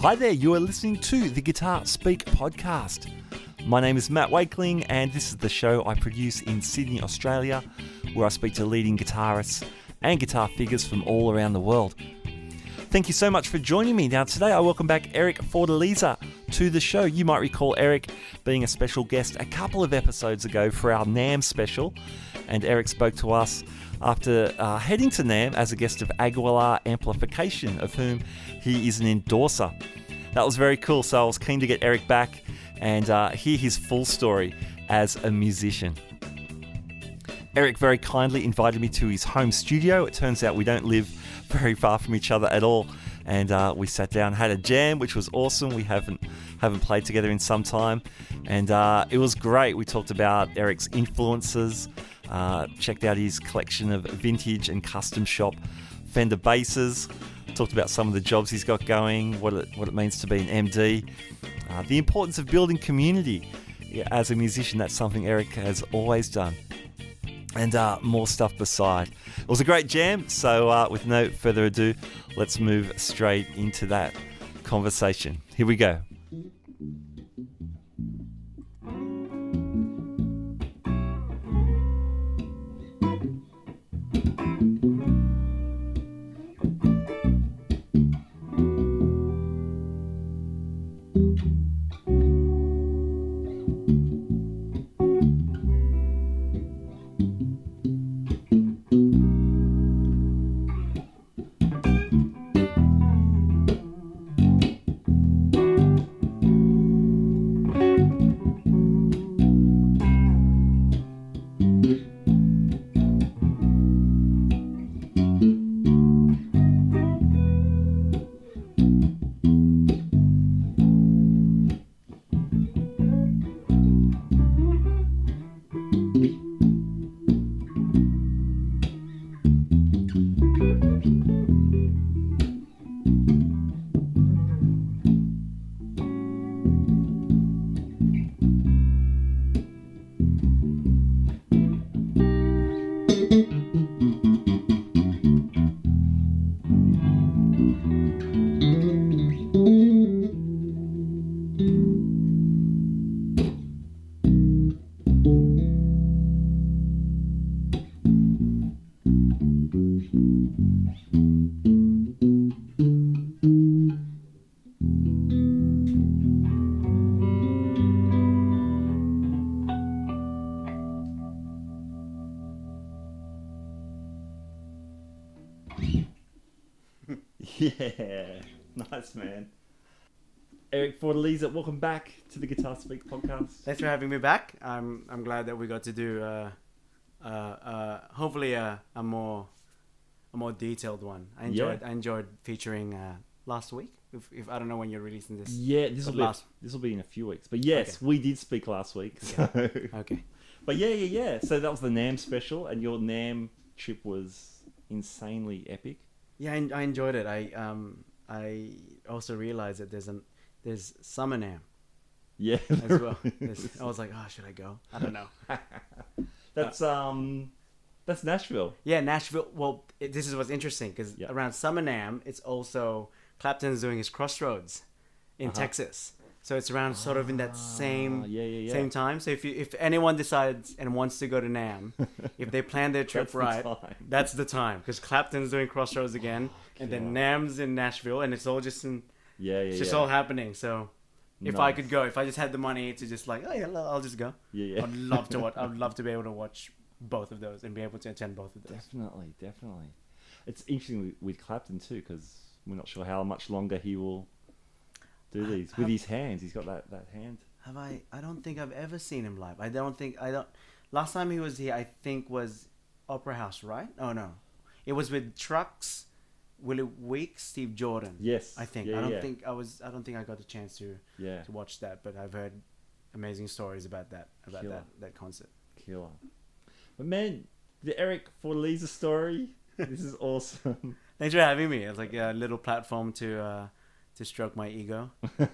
Hi there, you are listening to the Guitar Speak podcast. My name is Matt Wakeling, and this is the show I produce in Sydney, Australia, where I speak to leading guitarists and guitar figures from all around the world. Thank you so much for joining me. Now, today I welcome back Eric Fortaleza to the show. You might recall Eric being a special guest a couple of episodes ago for our NAMM special, and Eric spoke to us after uh, heading to NAMM as a guest of Aguilar Amplification, of whom he is an endorser. That was very cool, so I was keen to get Eric back and uh, hear his full story as a musician. Eric very kindly invited me to his home studio. It turns out we don't live very far from each other at all, and uh, we sat down, had a jam, which was awesome. We haven't haven't played together in some time, and uh, it was great. We talked about Eric's influences, uh, checked out his collection of vintage and custom shop Fender basses, talked about some of the jobs he's got going, what it what it means to be an MD, uh, the importance of building community. As a musician, that's something Eric has always done and uh, more stuff beside. It was a great jam, so uh, with no further ado, let's move straight into that conversation. Here we go. Man. Eric Fortaleza, welcome back to the Guitar Speak podcast. Thanks for having me back. I'm I'm glad that we got to do uh, uh, uh, hopefully a, a more a more detailed one. I enjoyed I enjoyed featuring uh, last week. If, if I don't know when you're releasing this. Yeah, this will be last. this will be in a few weeks. But yes, Okay. we did speak last week. So. Okay. but yeah, yeah, yeah. So that was the NAMM special, and your NAMM trip was insanely epic. Yeah, I, I enjoyed it. I um I also realized that there's an there's Summer NAMM Yeah, as well. There's- I was like, oh, should I go? I don't know. that's um, that's Nashville. Yeah, Nashville. Well, it, this is what's interesting because Yeah. around Summer NAMM, it's also Clapton's doing his Crossroads in Uh-huh. Texas. So it's around sort of in that same Ah, yeah, yeah, yeah. same time. So if you if anyone decides and wants to go to NAMM, if they plan their trip That's right, time. that's the time because Clapton's doing Crossroads again, and then NAMM's in Nashville, and it's all just in Yeah, yeah, it's just yeah. all happening. So if I could go, if I just had the money to just like, oh yeah, I'll just go. yeah, yeah. I'd love to watch. I'd love to be able to watch both of those and be able to attend both of those. Definitely, definitely. It's interesting with, with Clapton too, because we're not sure how much longer he will do these have- with his hands. He's got that, that hand. Have I? I don't think I've ever seen him live. I don't think I don't. Last time he was here, I think was Opera House, right? Oh no, it was with Trucks, Willie Weeks, Steve Jordan. Yes, I think. Yeah, I don't yeah. think I was. I don't think I got the chance to Yeah, to watch that, but I've heard amazing stories about that about Killer. that that concert. killer. But man, the Eric Fortaleza story. this is awesome. Thanks for having me. It's like a little platform to uh, to stroke my ego.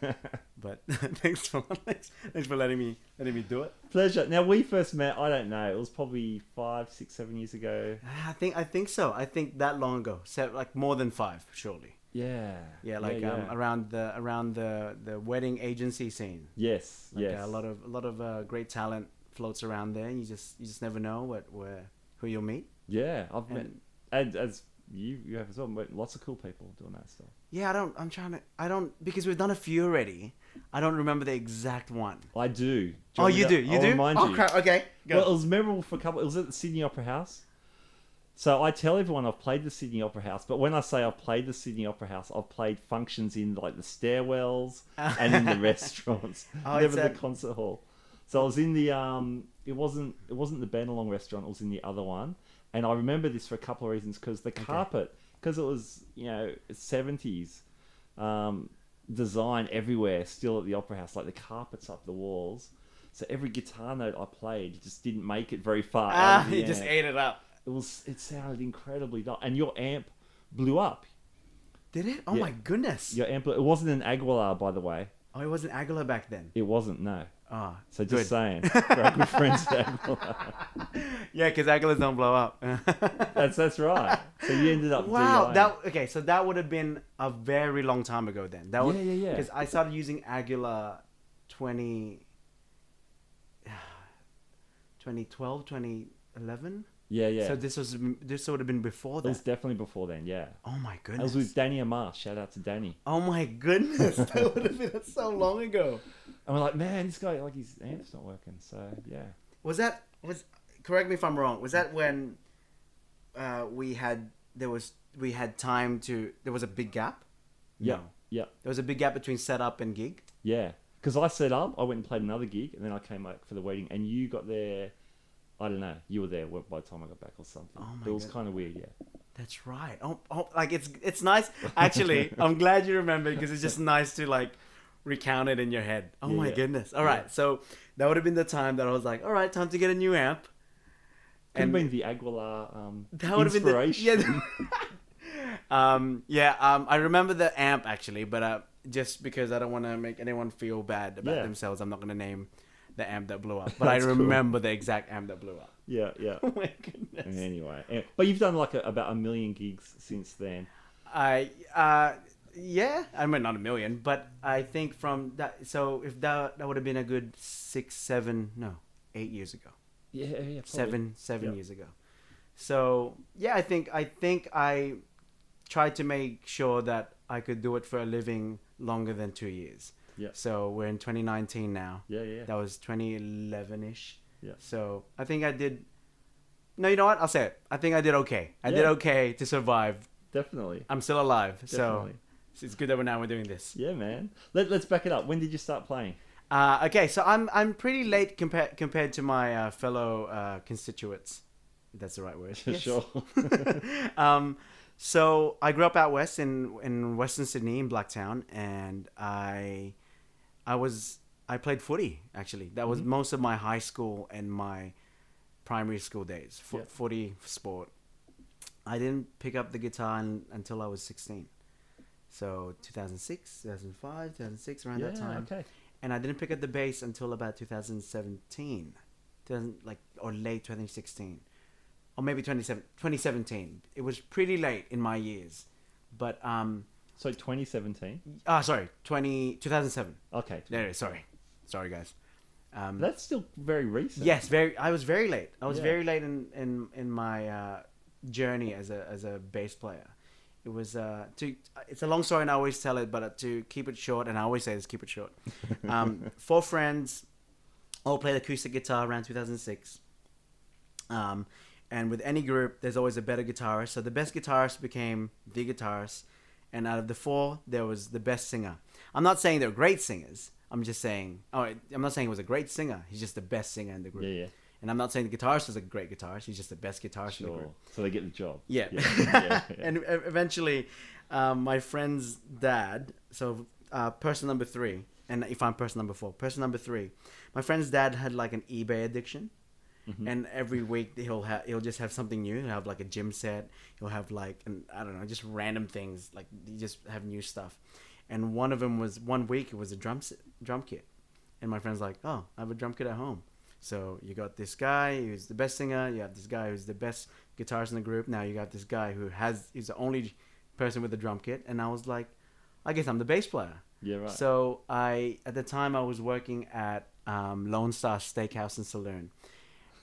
But thanks for thanks, thanks for letting me letting me do it. Pleasure. Now we first met. I don't know. It was probably five, six, seven years ago. I think I think so. I think that long ago, so like more than five, surely. Yeah. Yeah, like yeah, Um, around the around the the wedding agency scene. yes, Like yes. uh, a lot of a lot of uh, great talent floats around there. You just you just never know what where who you'll meet. yeah, I've met And and as you you have as well. Met lots of cool people doing that stuff. Yeah, I don't. I'm trying to. I don't because we've done a few already. I don't remember the exact one. I do. do oh, you to- do. You I'll do. Remind oh you. crap. Okay. Go. Well, it was memorable for a couple. It was at the Sydney Opera House. So I tell everyone I've played the Sydney Opera House, but when I say I've played the Sydney Opera House, I've played functions in like the stairwells and in the restaurants, Oh, never the a- concert hall. So I was in the um, it wasn't it wasn't the Bennelong restaurant, it was in the other one, and I remember this for a couple of reasons because the carpet, because it was you know seventies, um, design everywhere still at the Opera House, like the carpets up the walls. So every guitar note I played just didn't make it very far. ah, you just ate it up. It was it sounded incredibly dull, and your amp blew up. Did it? Oh Yeah. my goodness. Your amp. It wasn't an Aguilar, by the way. Oh, it wasn't Aguilar back then. It wasn't. No. Ah, So just good. saying, we're our good friends at Aguilar. Yeah, because Aguilars don't blow up. That's that's right. So you ended up. wow. DIing. That okay. So that would have been a very long time ago then. That would Yeah, yeah, yeah. Because I started using Aguilar 20, 2012, 2011. Yeah, yeah. So this was this would have been before that. it was definitely before then. Yeah. Oh my I goodness. was with Danny Amar. Shout out to Danny. oh my goodness. that would have been so long ago. And we're like, man, this guy like his amp's not working. So yeah. Was that was correct me if I'm wrong. Was that when uh, we had there was we had time to there was a big gap? Yeah. No. Yeah. There was a big gap between setup and gig. Yeah. Because I set up, I went and played another gig, and then I came back for the wedding, and you got there. I don't know. You were there by the time I got back or something. Oh my it was kind of weird, yeah. That's right. Oh, oh like it's it's nice. Actually, I'm glad you remember because it's just nice to like recount it in your head. Oh Yeah, my yeah. goodness. All right. So that would have been the time that I was like, all right, time to get a new amp. Could have been the Aguilar um, that would have been the inspiration. yeah. um, yeah. Um, I remember the amp actually, but uh, just because I don't want to make anyone feel bad about Yeah. themselves, I'm not gonna name the amp that blew up. But I That's cool. remember the exact amp that blew up. yeah, yeah. Oh my goodness. Anyway, eh, but you've done like a, about a million gigs since then. I uh yeah, I mean not a million, but I think from that. So if that that would have been a good six, seven, no, eight years ago, Yeah, yeah. Probably. seven, seven years ago. So yeah, I think I think I tried to make sure that I could do it for a living longer than two years. Yeah. So we're in 2019 now. Yeah, yeah. That was 2011 ish. Yeah. So I think I did. No, you know what? I'll say it. I think I did okay. I did okay to survive. Definitely. I'm still alive. So It's good that we're now we're doing this. Yeah, man. Let, let's back it up. When did you start playing? Uh, okay, so I'm I'm pretty late compared compared to my uh, fellow uh, constituents. If that's the right word. Yes. sure. um, so I grew up out west in in Western Sydney in Blacktown, and I I was I played footy actually. That was Mhm. most of my high school and my primary school days. Fo- Yeah. Footy sport. I didn't pick up the guitar un- until I was 16. So 2006, 2005, 2006 around yeah, that time okay. and I didn't pick up the bass until about 2017, 2000, like or late 2016, or maybe 27, 2017. It was pretty late in my years, but um, So 2017. ah, sorry, 20 2007. Okay. There it is. Sorry, sorry guys. Um, That's still very recent. yes, very. I was very late. I was Yeah. very late in in in my uh, journey as a as a bass player. It was uh, to. It's a long story, and I always tell it, but uh, to keep it short, and I always say this: keep it short. Um, four friends all played acoustic guitar around 2006. Um, and with any group, there's always a better guitarist. So the best guitarist became the guitarist, and out of the four, there was the best singer. I'm not saying they're great singers. I'm just saying. Oh, I'm not saying he was a great singer. He's just the best singer in the group. Yeah, yeah. And I'm not saying the guitarist is a great guitarist. He's just the best guitarist in the Sure. group. So they get the job. Yeah. Yeah, yeah, and eventually, um, my friend's dad, so uh, person number three, and if I'm person number four, person number three, my friend's dad had like an eBay addiction. Mhm. And every week he'll have he'll just have something new. He'll have like a gym set. He'll have like an, I don't know, just random things. Like he just have new stuff. And one of them was one week it was a drum drum kit. And my friend's like, "Oh, I have a drum kit at home." So you got this guy who's the best singer. You have this guy who's the best guitarist in the group. Now you got this guy who has he's the only person with the drum kit, and I was like, I guess I'm the bass player. Yeah, right. So I, at the time, I was working at um, Lone Star Steakhouse and Saloon,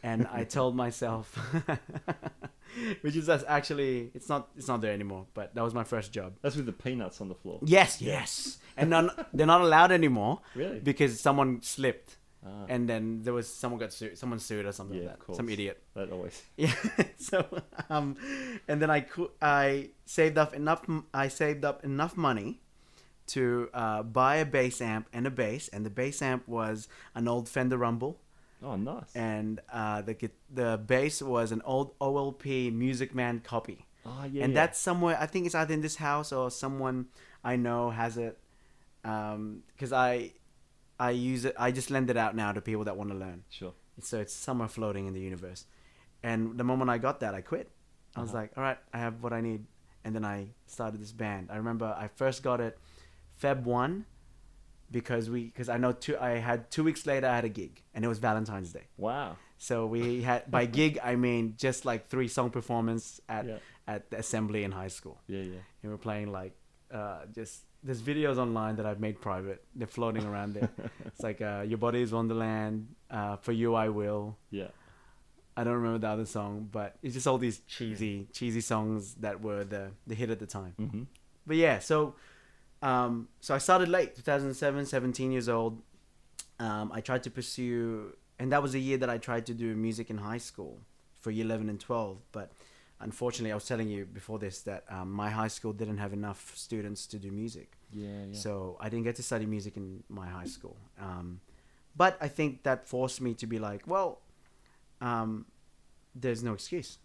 and I told myself, which is that's actually it's not it's not there anymore, but that was my first job. That's with the peanuts on the floor. Yes, yes, and they're not allowed anymore Really? because someone slipped, Ah, and then there was someone got sued, someone sued or something Yeah, like that, some idiot. that always. Yeah. so, um, and then I I saved up enough. I saved up enough money to uh, buy a bass amp and a bass, and the bass amp was an old Fender Rumble, Oh, nice. and uh, the the bass was an old OLP Music Man copy. oh, yeah. and yeah. that's somewhere I think it's either in this house or someone I know has it. Because I I use it. I just lend it out now to people that want to learn sure. so it's somewhere floating in the universe. And the moment I got that, I quit. I was Uh-huh. like, all right, I have what I need. And then I started this band. I remember I first got it Feb 1 because we because I know two I had 2 weeks later I had a gig and it was Valentine's Day. Wow. So we had by gig I mean just like three song performance at Yeah. at the assembly in high school. Yeah, yeah. And we're playing like uh, just there's videos online that I've made private. They're floating around there. it's like uh, your body is wonderland. Uh, for you I will. Yeah. I don't remember the other song, but it's just all these cheesy, cheesy songs that were the the hit at the time. Mm-hmm. But yeah, so um, so I started late, 2007, 17 years old. Um, I tried to pursue, and that was a year that I tried to do music in high school for year 11 and 12. But unfortunately, I was telling you before this that um, my high school didn't have enough students to do music. Yeah, yeah. So I didn't get to study music in my high school. Um, but I think that forced me to be like, well, um, there's no excuse.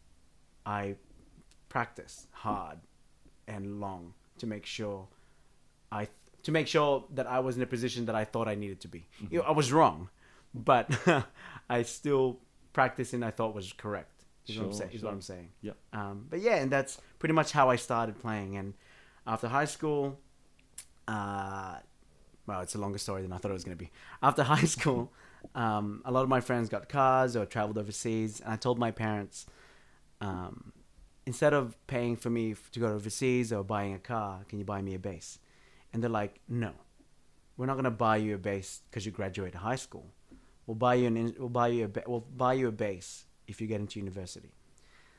I practiced hard and long to make sure I to make sure that I was in a position that I thought I needed to be. You know, I was wrong, but I still practiced and I thought was correct. Is, what, I'm Sure, saying, is what. I'm saying. Yep. Um, but yeah, and that's pretty much how I started playing. And after high school, uh, well, it's a longer story than I thought it was going to be. After high school, um, a lot of my friends got cars or traveled overseas, and I told my parents, um, instead of paying for me to go overseas or buying a car, can you buy me a bass? And they're like, no, we're not going to buy you a bass because you graduated high school. We'll buy you an in- we'll buy you a we'll buy you a bass if you get into university.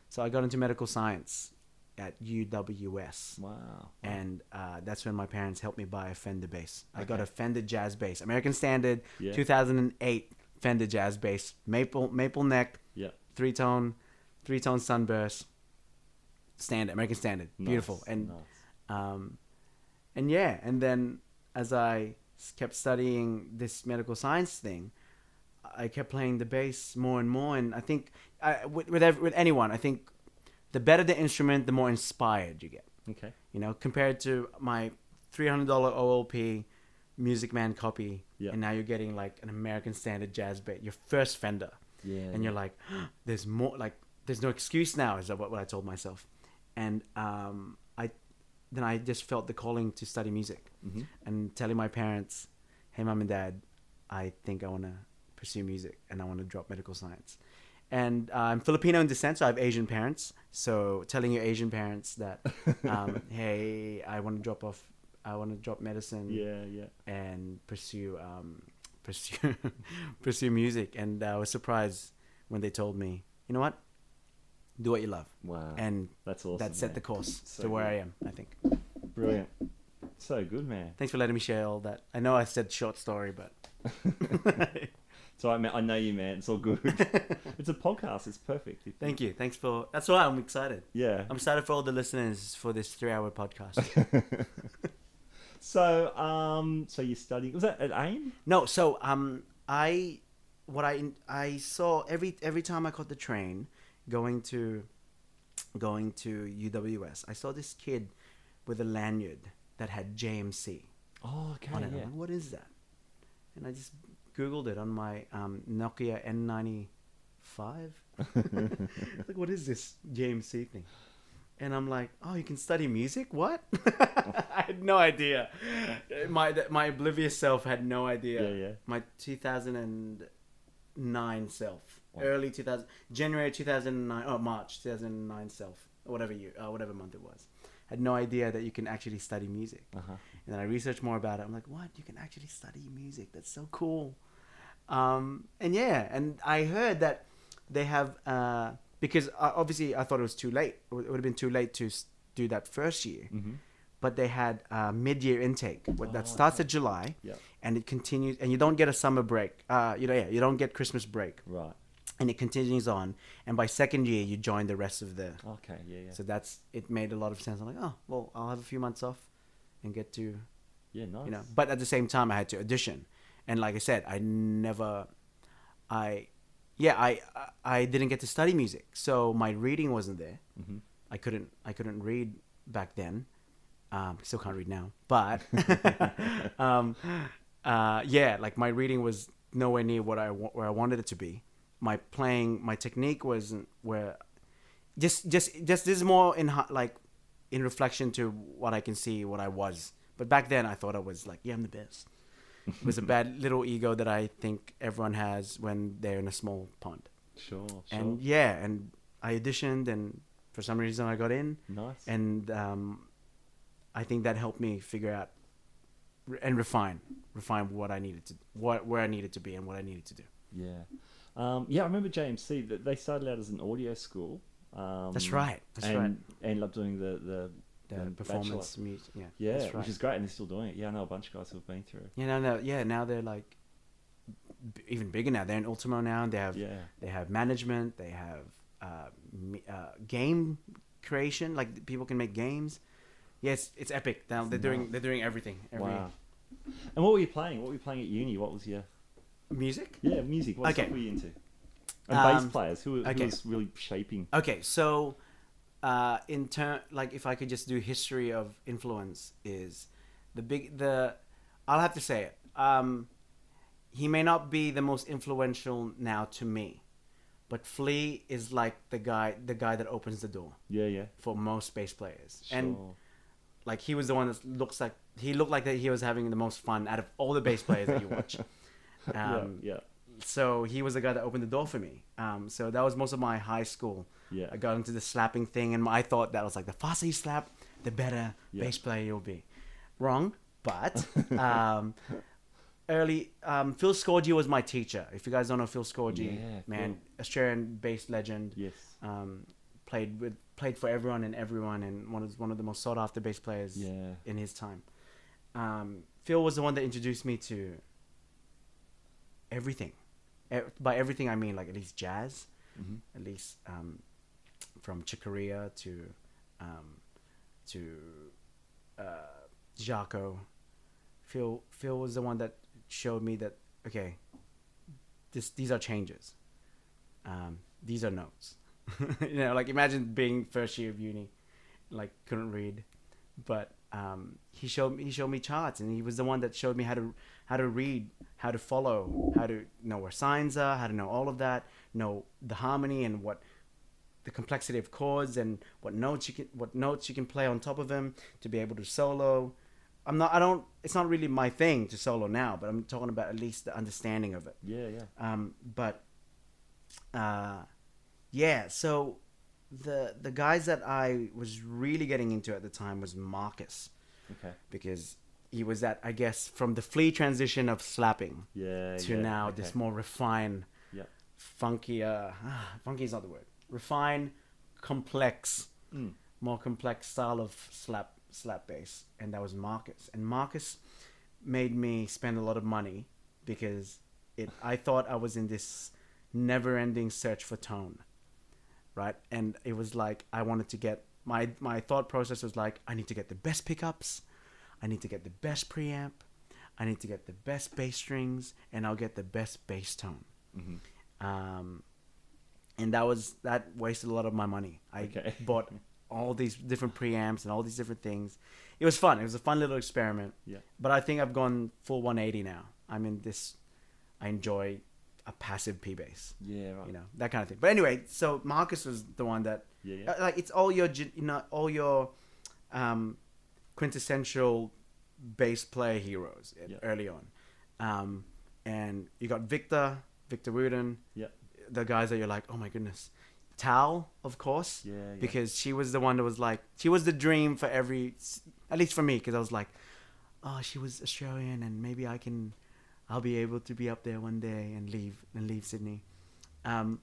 So I got into medical science at UWS Wow. and uh, that's when my parents helped me buy a Fender bass. I got a Fender Jazz bass, American Standard, Yeah. 2008 Fender Jazz bass, maple maple neck, Yeah. three tone, three tone sunburst, standard, American Standard, beautiful, and nice. um, and yeah, and then as I kept studying this medical science thing, I kept playing the bass more and more, and I think I, with with, ev- with anyone, I think the better the instrument, the more inspired you get Okay. you know, compared to my three hundred dollar OLP Music Man copy, Yeah. and now you're getting like an American Standard jazz bass, your first Fender, Yeah. and you're like, there's more, like, there's no excuse now, is what, what I told myself, and um, I, then I just felt the calling to study music, hmm and telling my parents, hey, mom and dad, I think I want to pursue music, and I want to drop medical science. And uh, I'm Filipino in descent, so I have Asian parents. So telling your Asian parents that um, hey, I want to drop off, I want to drop medicine Yeah, yeah. and pursue um, pursue pursue music. And I was surprised when they told me, you know what, do what you love, Wow. and that's awesome. that set man. the course So to where good. I am. I think. Brilliant. So good, man. Thanks for letting me share all that. I know I said short story, but So I, I know you, man. It's all good. it's a podcast. It's perfect. Thank you. Thanks for. That's why I'm excited. Yeah. I'm excited for all the listeners for this three-hour podcast. So, um, so you're studying? Was that at AIM? No, so um, I what I I saw every every time I caught the train going to going to UWS, I saw this kid with a lanyard that had JMC Oh, okay. on it. Yeah. like, what is that? And I just googled it on my um, Nokia N95. like, what is this JMC thing? And I'm like, oh, you can study music? What? I had no idea. My my oblivious self had no idea. Yeah, yeah. My 2009 self, Wow. early 2000, January 2009, oh March 2009 self, whatever year, uh, whatever month it was, had no idea that you can actually study music. Uh-huh. And then I researched more about it. I'm like, what? You can actually study music? That's so cool. Um, and yeah, and I heard that they have uh, because uh, obviously I thought it was too late. It would have been too late to do that first year. Mm-hmm. But they had uh, mid-year intake what that Oh, starts okay. at July Yep. and it continues, and you don't get a summer break. Uh, you know, yeah, you don't get Christmas break, Right. and it continues on. And by second year, you join the rest of the. Okay. Yeah. Yeah. So that's it. Made a lot of sense. I'm like, oh, well, I'll have a few months off, and get to yeah. Nice. you know but at the same time i had to audition and like i said i never i yeah i i didn't get to study music. So my reading wasn't there. Mm-hmm. i couldn't i couldn't read back then. Um still can't read now but um uh yeah like my reading was nowhere near what i wa- where i wanted it to be. My playing my technique wasn't where just just just this is more in like in reflection to what i can see what i was. But back then i thought i was like yeah i'm the best it was a bad little ego that i think everyone has when they're in a small pond Sure. Sure. and yeah and i auditioned and for some reason i got in nice. and um, i think that helped me figure out and refine refine what i needed to what where i needed to be and what i needed to do Yeah. Um, yeah, I remember JMC that they started out as an audio school. Um, that's right that's and right And ended up doing the the, the the performance bachelor. music yeah Yeah, that's which is great, and they're still doing it. Yeah, I know a bunch of guys who've been through. yeah no no yeah now they're like b- even bigger now they're in ultimo now they have Yeah. they have management they have uh, me- uh, game creation like people can make games yeah it's, it's epic now they're doing they're doing everything every Wow. And what were you playing? What were you playing at uni? What was your music yeah music? What Okay. were you into? And bass Um, players. Who, who okay. was really shaping? Okay, so uh, in turn, like if I could just do history of influence, is the big the I'll have to say it. Um, he may not be the most influential now to me, but Flea is like the guy the guy that opens the door Yeah, yeah. for most bass players, Sure. and like he was the one that looks like he looked like that he was having the most fun out of all the bass players that you watch. Um, yeah, So he was the guy that opened the door for me. Um, so that was most of my high school. Yeah, I got into the slapping thing, and I thought that was like the faster you slap, the better Yeah. bass player you'll be. Wrong, but um, early um, Phil Scorgie was my teacher. If you guys don't know Phil Scorgie, Yeah, man, cool. Australian bass legend. Yes. Um, played with played for everyone and everyone, and one of one of the most sought after bass players Yeah. in his time. Um, Phil was the one that introduced me to everything. E- By everything, I mean like at least jazz, hmm at least um, from Chick Corea to um, to uh, Jaco. Phil Phil was the one that showed me that okay, this these are changes. Um, these are notes. you know, like imagine being first year of uni, like couldn't read, but um, he showed me he showed me charts, and he was the one that showed me how to how to read, how to follow, how to know where signs are, how to know all of that, know the harmony and what the complexity of chords and what notes you can what notes you can play on top of them to be able to solo. I'm not I don't it's not really my thing to solo now, but I'm talking about at least the understanding of it. Yeah, yeah. Um, but uh, yeah, so the the guys that I was really getting into at the time was Marcus Okay. because he was that I guess from the flea transition of slapping Yeah. to yeah, now okay. this more refined, Yeah. funky. Uh, funky is not the word. Refined, complex, Mm. more complex style of slap slap bass, and that was Marcus. And Marcus made me spend a lot of money because it. I thought I was in this never-ending search for tone, right? And it was like I wanted to get my my thought process was like I need to get the best pickups, I need to get the best preamp, I need to get the best bass strings, and I'll get the best bass tone. Mhm. Um, and that was that wasted a lot of my money. I Okay. bought all these different preamps and all these different things. It was fun. It was a fun little experiment. Yeah. But I think I've gone full 180 now. I'm in this. I enjoy a passive P bass. Yeah. Right. You know that kind of thing. But anyway, so Marcus was the one that Yeah. Yeah. uh, like it's all your you know all your um, quintessential bass player heroes uh, Yeah. early on, um, and you got Victor, Victor Wooten, Yeah. The guys that you're like, oh my goodness, Tal, of course, Yeah, yeah. because she was the one that was like, she was the dream for every, at least for me, because I was like, oh, she was Australian, and maybe I can, I'll be able to be up there one day and leave and leave Sydney, um,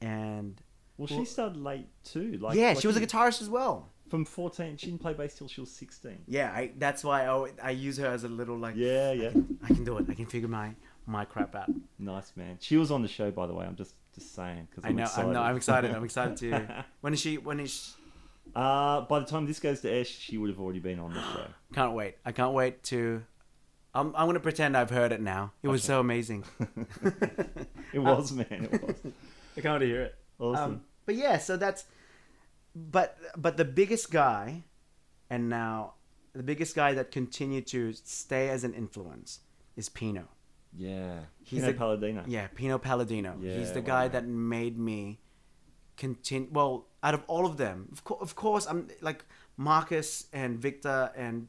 and well, she started late too. Like yeah, like she was a guitarist as well. from fourteen. She didn't play bass till she was sixteen. Yeah, I, that's why I, I use her as a little like, Yeah, I yeah. can, I can do it. I can figure my my crap out. Nice man. She was on the show, by the way. I'm just just saying because I know. I'm, no, I'm excited. I'm excited to. When is she? When is? She, Uh, by the time this goes to air, she would have already been on the show. can't wait. I can't wait to. I'm. I'm gonna pretend I've heard it now. It was Okay. so amazing. It was, man. It was. I can't hear it. Awesome. Um, but yeah, so that's. But but the biggest guy, and now the biggest guy that continued to stay as an influence is Pino. Yeah. he's Pino a- Palladino. Yeah, Pino Palladino. He's Yeah, the wow. guy that made me continue. Well, out of all of them, of, co- of course, I'm like Marcus and Victor and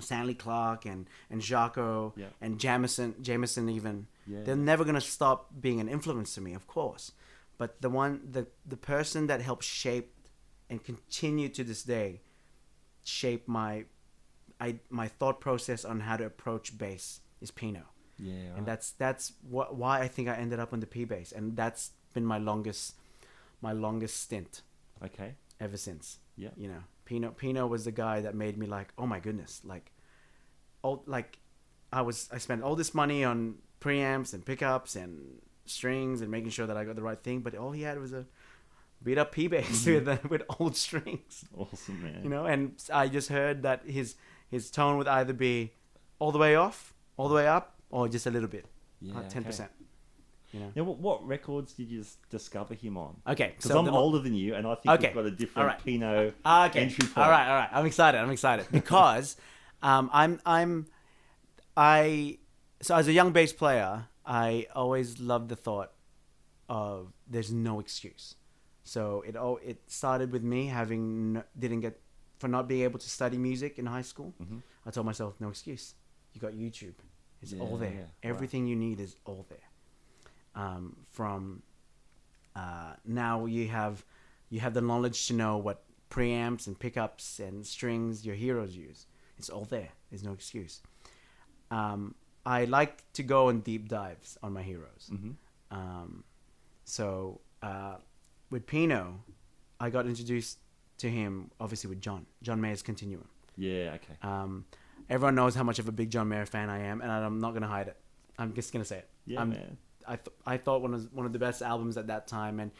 Stanley Clarke and and Jaco Yeah. and Jamerson, Jamerson even. Yeah. They're never gonna stop being an influence to me, of course. But the one, the the person that helped shape and continue to this day, shape my, I my thought process on how to approach bass is Pino Yeah. and that's that's what why I think I ended up on the P bass, and that's been my longest my longest stint okay. ever since. Yeah. You know, Pino Pino was the guy that made me like, oh my goodness, like, all like, I was I spent all this money on preamps and pickups and strings and making sure that I got the right thing, but all he had was a beat up P bass mm-hmm. with uh, with old strings Awesome, man. you know and i just heard that his his tone would either be all the way off all the way up or just a little bit Yeah. like 10% okay. you know Now, what, what records did you discover him on? okay Because so I'm older than you, and I think Okay. we've got a different Alright. Pino Ah, okay entry point. all right all right i'm excited i'm excited because um i'm i'm i so as a young bass player i always loved the thought of there's no excuse so it all it started with me having no, didn't get for not being able to study music in high school Mhm. I told myself, no excuse. You got YouTube. It's all there. yeah. Everything you need is all there. Um, from uh, now you have you have the knowledge to know what preamps and pickups and strings your heroes use. It's all there. There's no excuse. Um, I like to go on deep dives on my heroes. Mhm. Um, so uh, with Pino, I got introduced to him obviously with John. John Mayer's Continuum. Yeah. Okay. Um, everyone knows how much of a big John Mayer fan I am, and I'm not gonna hide it. I'm just gonna say it. Yeah, I'm- man. I th- I thought one of one of the best albums at that time, and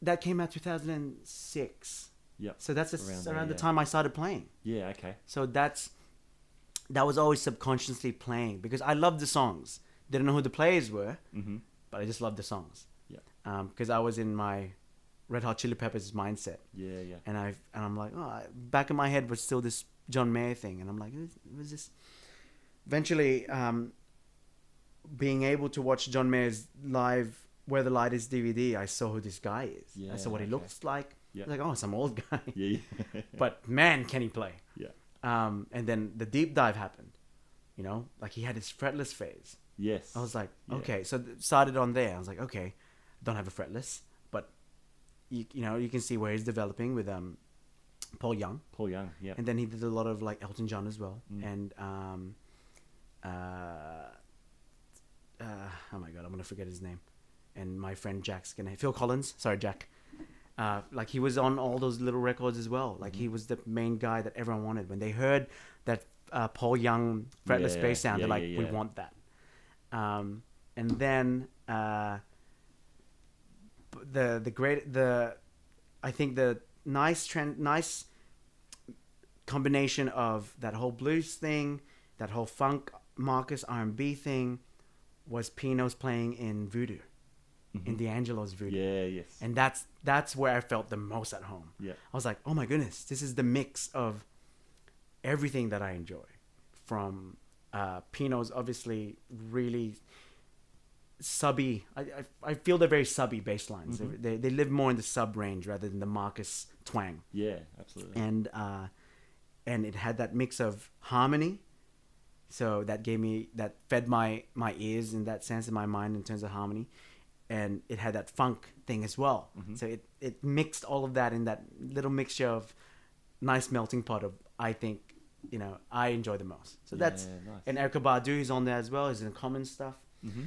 that came out 2006. Yep. So that's the, Around around, there, the yeah. time I started playing. Yeah. Okay. So that's that was always subconsciously playing because I loved the songs. Didn't know who the players were, Mm-hmm. but I just loved the songs. Yeah. Because I was in my Red Hot Chili Peppers mindset, Yeah. Yeah. and I and I'm like, oh, back in my head was still this John Mayer thing, and I'm like, it was this. Eventually, um, being able to watch John Mayer's live Where the Light Is DVD, I saw who this guy is. I saw what he okay. looks like. Yeah. Like, oh, some old guy. Yeah. yeah. but man, can he play? yeah. Um, and then the deep dive happened. You know, like he had his fretless phase. Yes. I was like, Yeah. okay. So th- started on there. I was like, okay, don't have a fretless, but you, you know, you can see where he's developing with um, Paul Young, Paul Young. Yeah. and then he did a lot of like Elton John as well, Mm. and um, uh, uh, oh my god, I'm gonna forget his name, and my friend Jack's gonna Phil Collins. Sorry, Jack. Uh, like he was on all those little records as well. Like Mm-hmm. he was the main guy that everyone wanted. When they heard that uh, Paul Young fretless Yeah, bass sound, yeah, they're like, yeah, "We want that." Um, and then uh, the the great the I think the nice trend nice combination of that whole blues thing, that whole funk Marcus R and B thing, was Pino's playing in Voodoo, in Mhm. D'Angelo's Voodoo, Yeah. Yes. and that's that's where I felt the most at home. yeah. I was like, oh my goodness, this is the mix of everything that I enjoy. From uh, Pino's obviously really subby. I, I, I feel they're very subby bass lines. Mhm. They, they live more in the sub range rather than the Marcus twang. Yeah. Absolutely. And uh, and it had that mix of harmony. So that gave me that fed my my ears in that sense in my mind in terms of harmony, and it had that funk thing as well. Mm-hmm. So it it mixed all of that in that little mixture of nice melting pot of I think you know I enjoy the most. So that's Yeah, nice. and Erykah Badu is on there as well. He's in common stuff. Mm-hmm.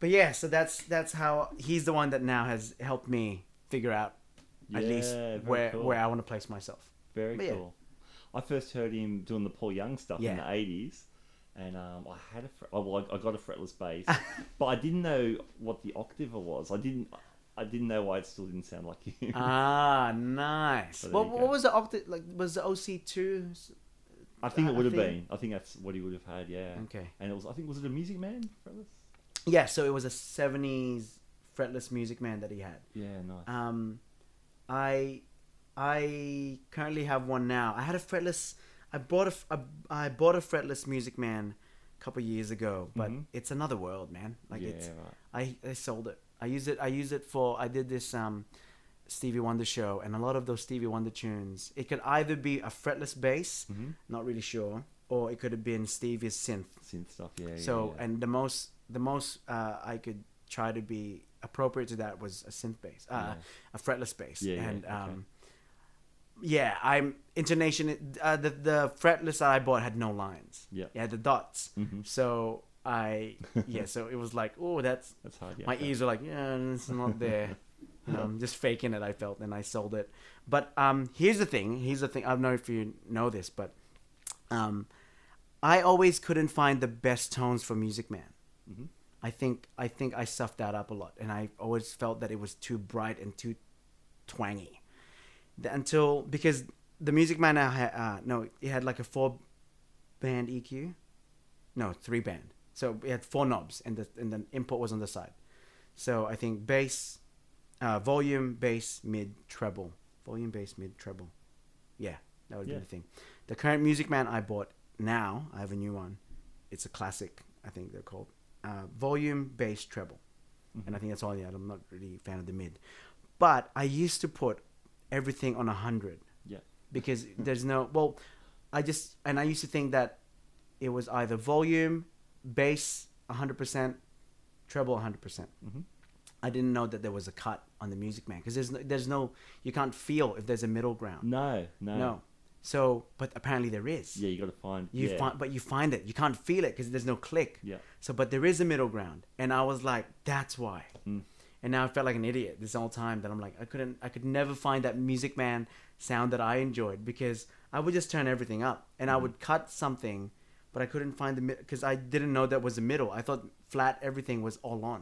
But yeah, so that's that's how he's the one that now has helped me figure out at least where cool. where I want to place myself. Very But yeah. cool. I first heard him doing the Paul Young stuff in the eighties, and um, I had a fre- oh, well, I, I got a fretless bass, but I didn't know what the octave was. I didn't. I didn't know why it still didn't sound like you. ah, nice. What, what was the octave like? Was the OC two? I think it would have been. I think that's what he would have had. Yeah. Okay. And it was. I think was it a Music Man fretless? Yeah, so it was a seventies fretless Music Man that he had. Yeah. Nice. Um, I I currently have one now. I had a fretless. I bought a a- I bought a fretless Music Man a couple years ago, but Mhm. it's another world, man. Like yeah. it's Right. I I sold it. I use it. I use it for. I did this um, Stevie Wonder show, and a lot of those Stevie Wonder tunes. It could either be a fretless bass, Mm-hmm. not really sure, or it could have been Stevie's synth. Synth stuff. Yeah. So, yeah, and the most the most uh, I could try to be appropriate to that was a synth bass, uh, Yeah. a fretless bass, Yeah, yeah, and okay. um, yeah, I'm intonation. Uh, the the fretless that I bought had no lines. Yeah. it had the dots. Mhm. So I yeah, so it was like, oh, that's That's hard. Yeah. my ears were like, yeah, it's not there. you know, I'm just faking it. I felt, and I sold it. But um, here's the thing. Here's the thing. I don't know if you know this, but um, I always couldn't find the best tones for Music Man. Mhm. I think I think I stuffed that up a lot, and I always felt that it was too bright and too twangy. The- Until because the Music Man now had uh, no, it had like a four band EQ, no three band. So it had four knobs, and the and the input was on the side. So I think bass, uh, volume, bass, mid, treble, volume, bass, mid, treble. Yeah, that would Yeah. be the thing. The current Music Man I bought now, I have a new one. It's a classic, I think they're called. Uh, volume, bass, treble, and I think that's all. Yeah, I'm not really a fan of the mid, but I used to put everything on a hundred Yeah. because there's no well i just and i used to think that it was either volume bass 100% treble 100% Mhm. i didn't know that there was a cut on the music man because there's no, there's no you can't feel if there's a middle ground No. No. no so but apparently there is Yeah. You got to find. you yeah. find but you find it you can't feel it because there's no click Yeah. so but there is a middle ground and i was like that's why Mm. and now I felt like an idiot this whole time that I'm like I couldn't I could never find that Music Man sound that I enjoyed because I would just turn everything up and I Mm-hmm. would cut something but I couldn't find the because I didn't know that was the middle I thought flat everything was all on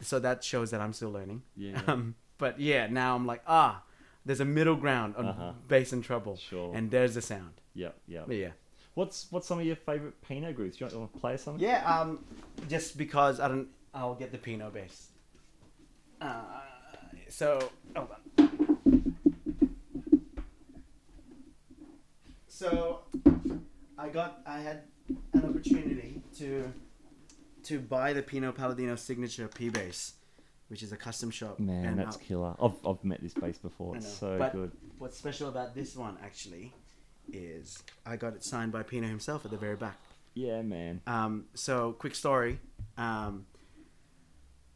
so that shows that I'm still learning Yeah. um, but yeah now I'm like ah there's a middle ground on Uh-huh. bass and treble Sure. and there's the sound Yeah. Yeah. but yeah What's what's some of your favorite Pino groups? Do you want to play something? Yeah, um, just because I don't, I'll get the Pino bass. Uh, so, hold on. So, I got, I had an opportunity to, to buy the Pino Palladino signature P bass, which is a custom shop. Man, and that's killer. I've, I've met this bass before. It's so but- good. What's special about this one actually is I got it signed by Pino himself at the very back. Yeah, man. Um, so quick story. Um,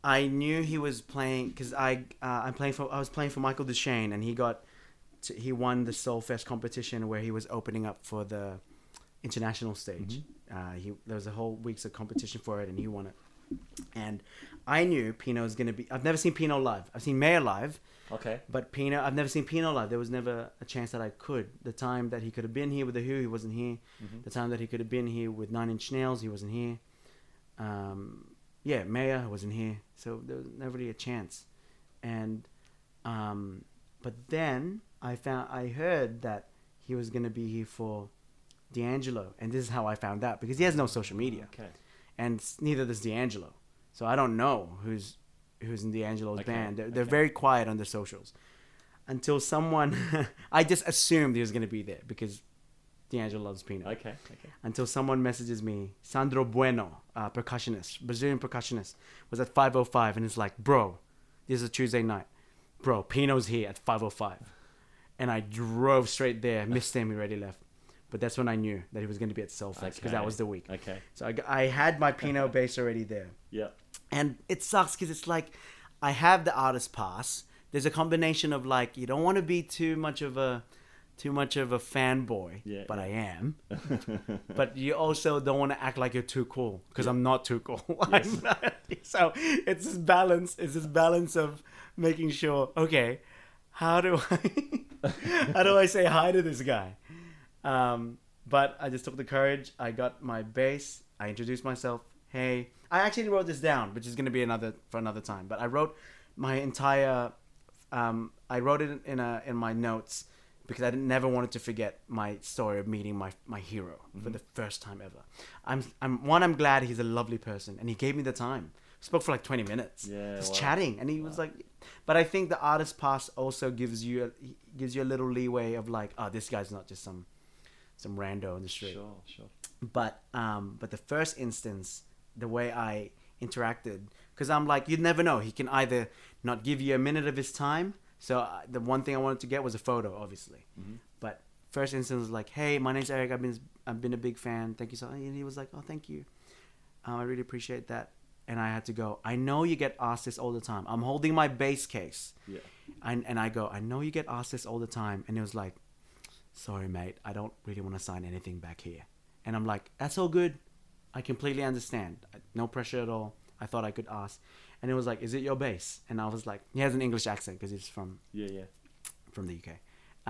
I knew he was playing because I uh, I'm playing for I was playing for Michael Duchesne and he got to, he won the Soulfest competition where he was opening up for the international stage. Uh, he there was a whole weeks of competition for it and he won it. And I knew Pino was gonna be. I've never seen Pino live. I've seen Mayer live, Okay. but Pino, I've never seen Pino live. There was never a chance that I could. The time that he could have been here with the Who, he wasn't here. Mhm. The time that he could have been here with Nine Inch Nails, he wasn't here. Um, yeah, Mayer wasn't here, so there was never really a chance. And, um, but then I found I heard that he was gonna be here for D'Angelo, and this is how I found out because he has no social media, Okay. and neither does D'Angelo. So I don't know who's who's in D'Angelo's Okay, band. They're, they're okay. very quiet on their socials until someone. I just assumed he was gonna be there because D'Angelo loves Pino. Okay. Okay. Until someone messages me, Sandro Bueno, uh, percussionist, Brazilian percussionist, was at 5:05, and it's like, bro, this is a Tuesday night, bro. Pino's here at 5:05, and I drove straight there. Missed him, he already left. But that's when I knew that he was going to be at Soulfest because that was the week. Okay. So I had my Pino bass already there. Yeah. And it sucks because it's like I have the artist pass. There's a combination of like you don't want to be too much of a too much of a fanboy, Yeah. but I am. but you also don't want to act like you're too cool because I'm not too cool. I'm not. So it's this balance. It's this balance of making sure. Okay, how do I how do I say hi to this guy? Um, but I just took the courage. I got my bass. I introduced myself. Hey, I actually wrote this down, which is going to be another for another time. But I wrote my entire. Um, I wrote it in a in my notes because I never wanted to forget my story of meeting my, my hero for the first time ever. I'm I'm one. I'm glad he's a lovely person, and he gave me the time. Spoke for like twenty minutes, Yeah, just wow. chatting, and he was like. But I think the artist pass also gives you a, gives you a little leeway of like, oh, this guy's not just some some rando in the street Sure, sure. but um but the first instance the way i interacted. Because i'm like you'd never know. He can either not give you a minute of his time. So uh, the one thing i wanted to get was a photo obviously. But first instance was like hey my name's eric. I've been i've been a big fan. Thank you so and he was like oh thank you. Um, i really appreciate that. And i had to go i know you get asked this all the time. I'm holding my bass case. Yeah. and, and i go i know you get asked this all the time. And it was like sorry mate. I don't really want to sign anything back here. And i'm like that's all good i completely understand no pressure at all i thought i could ask and it was like is it your bass and i was like he has an english accent because he's from Yeah, yeah. from the uk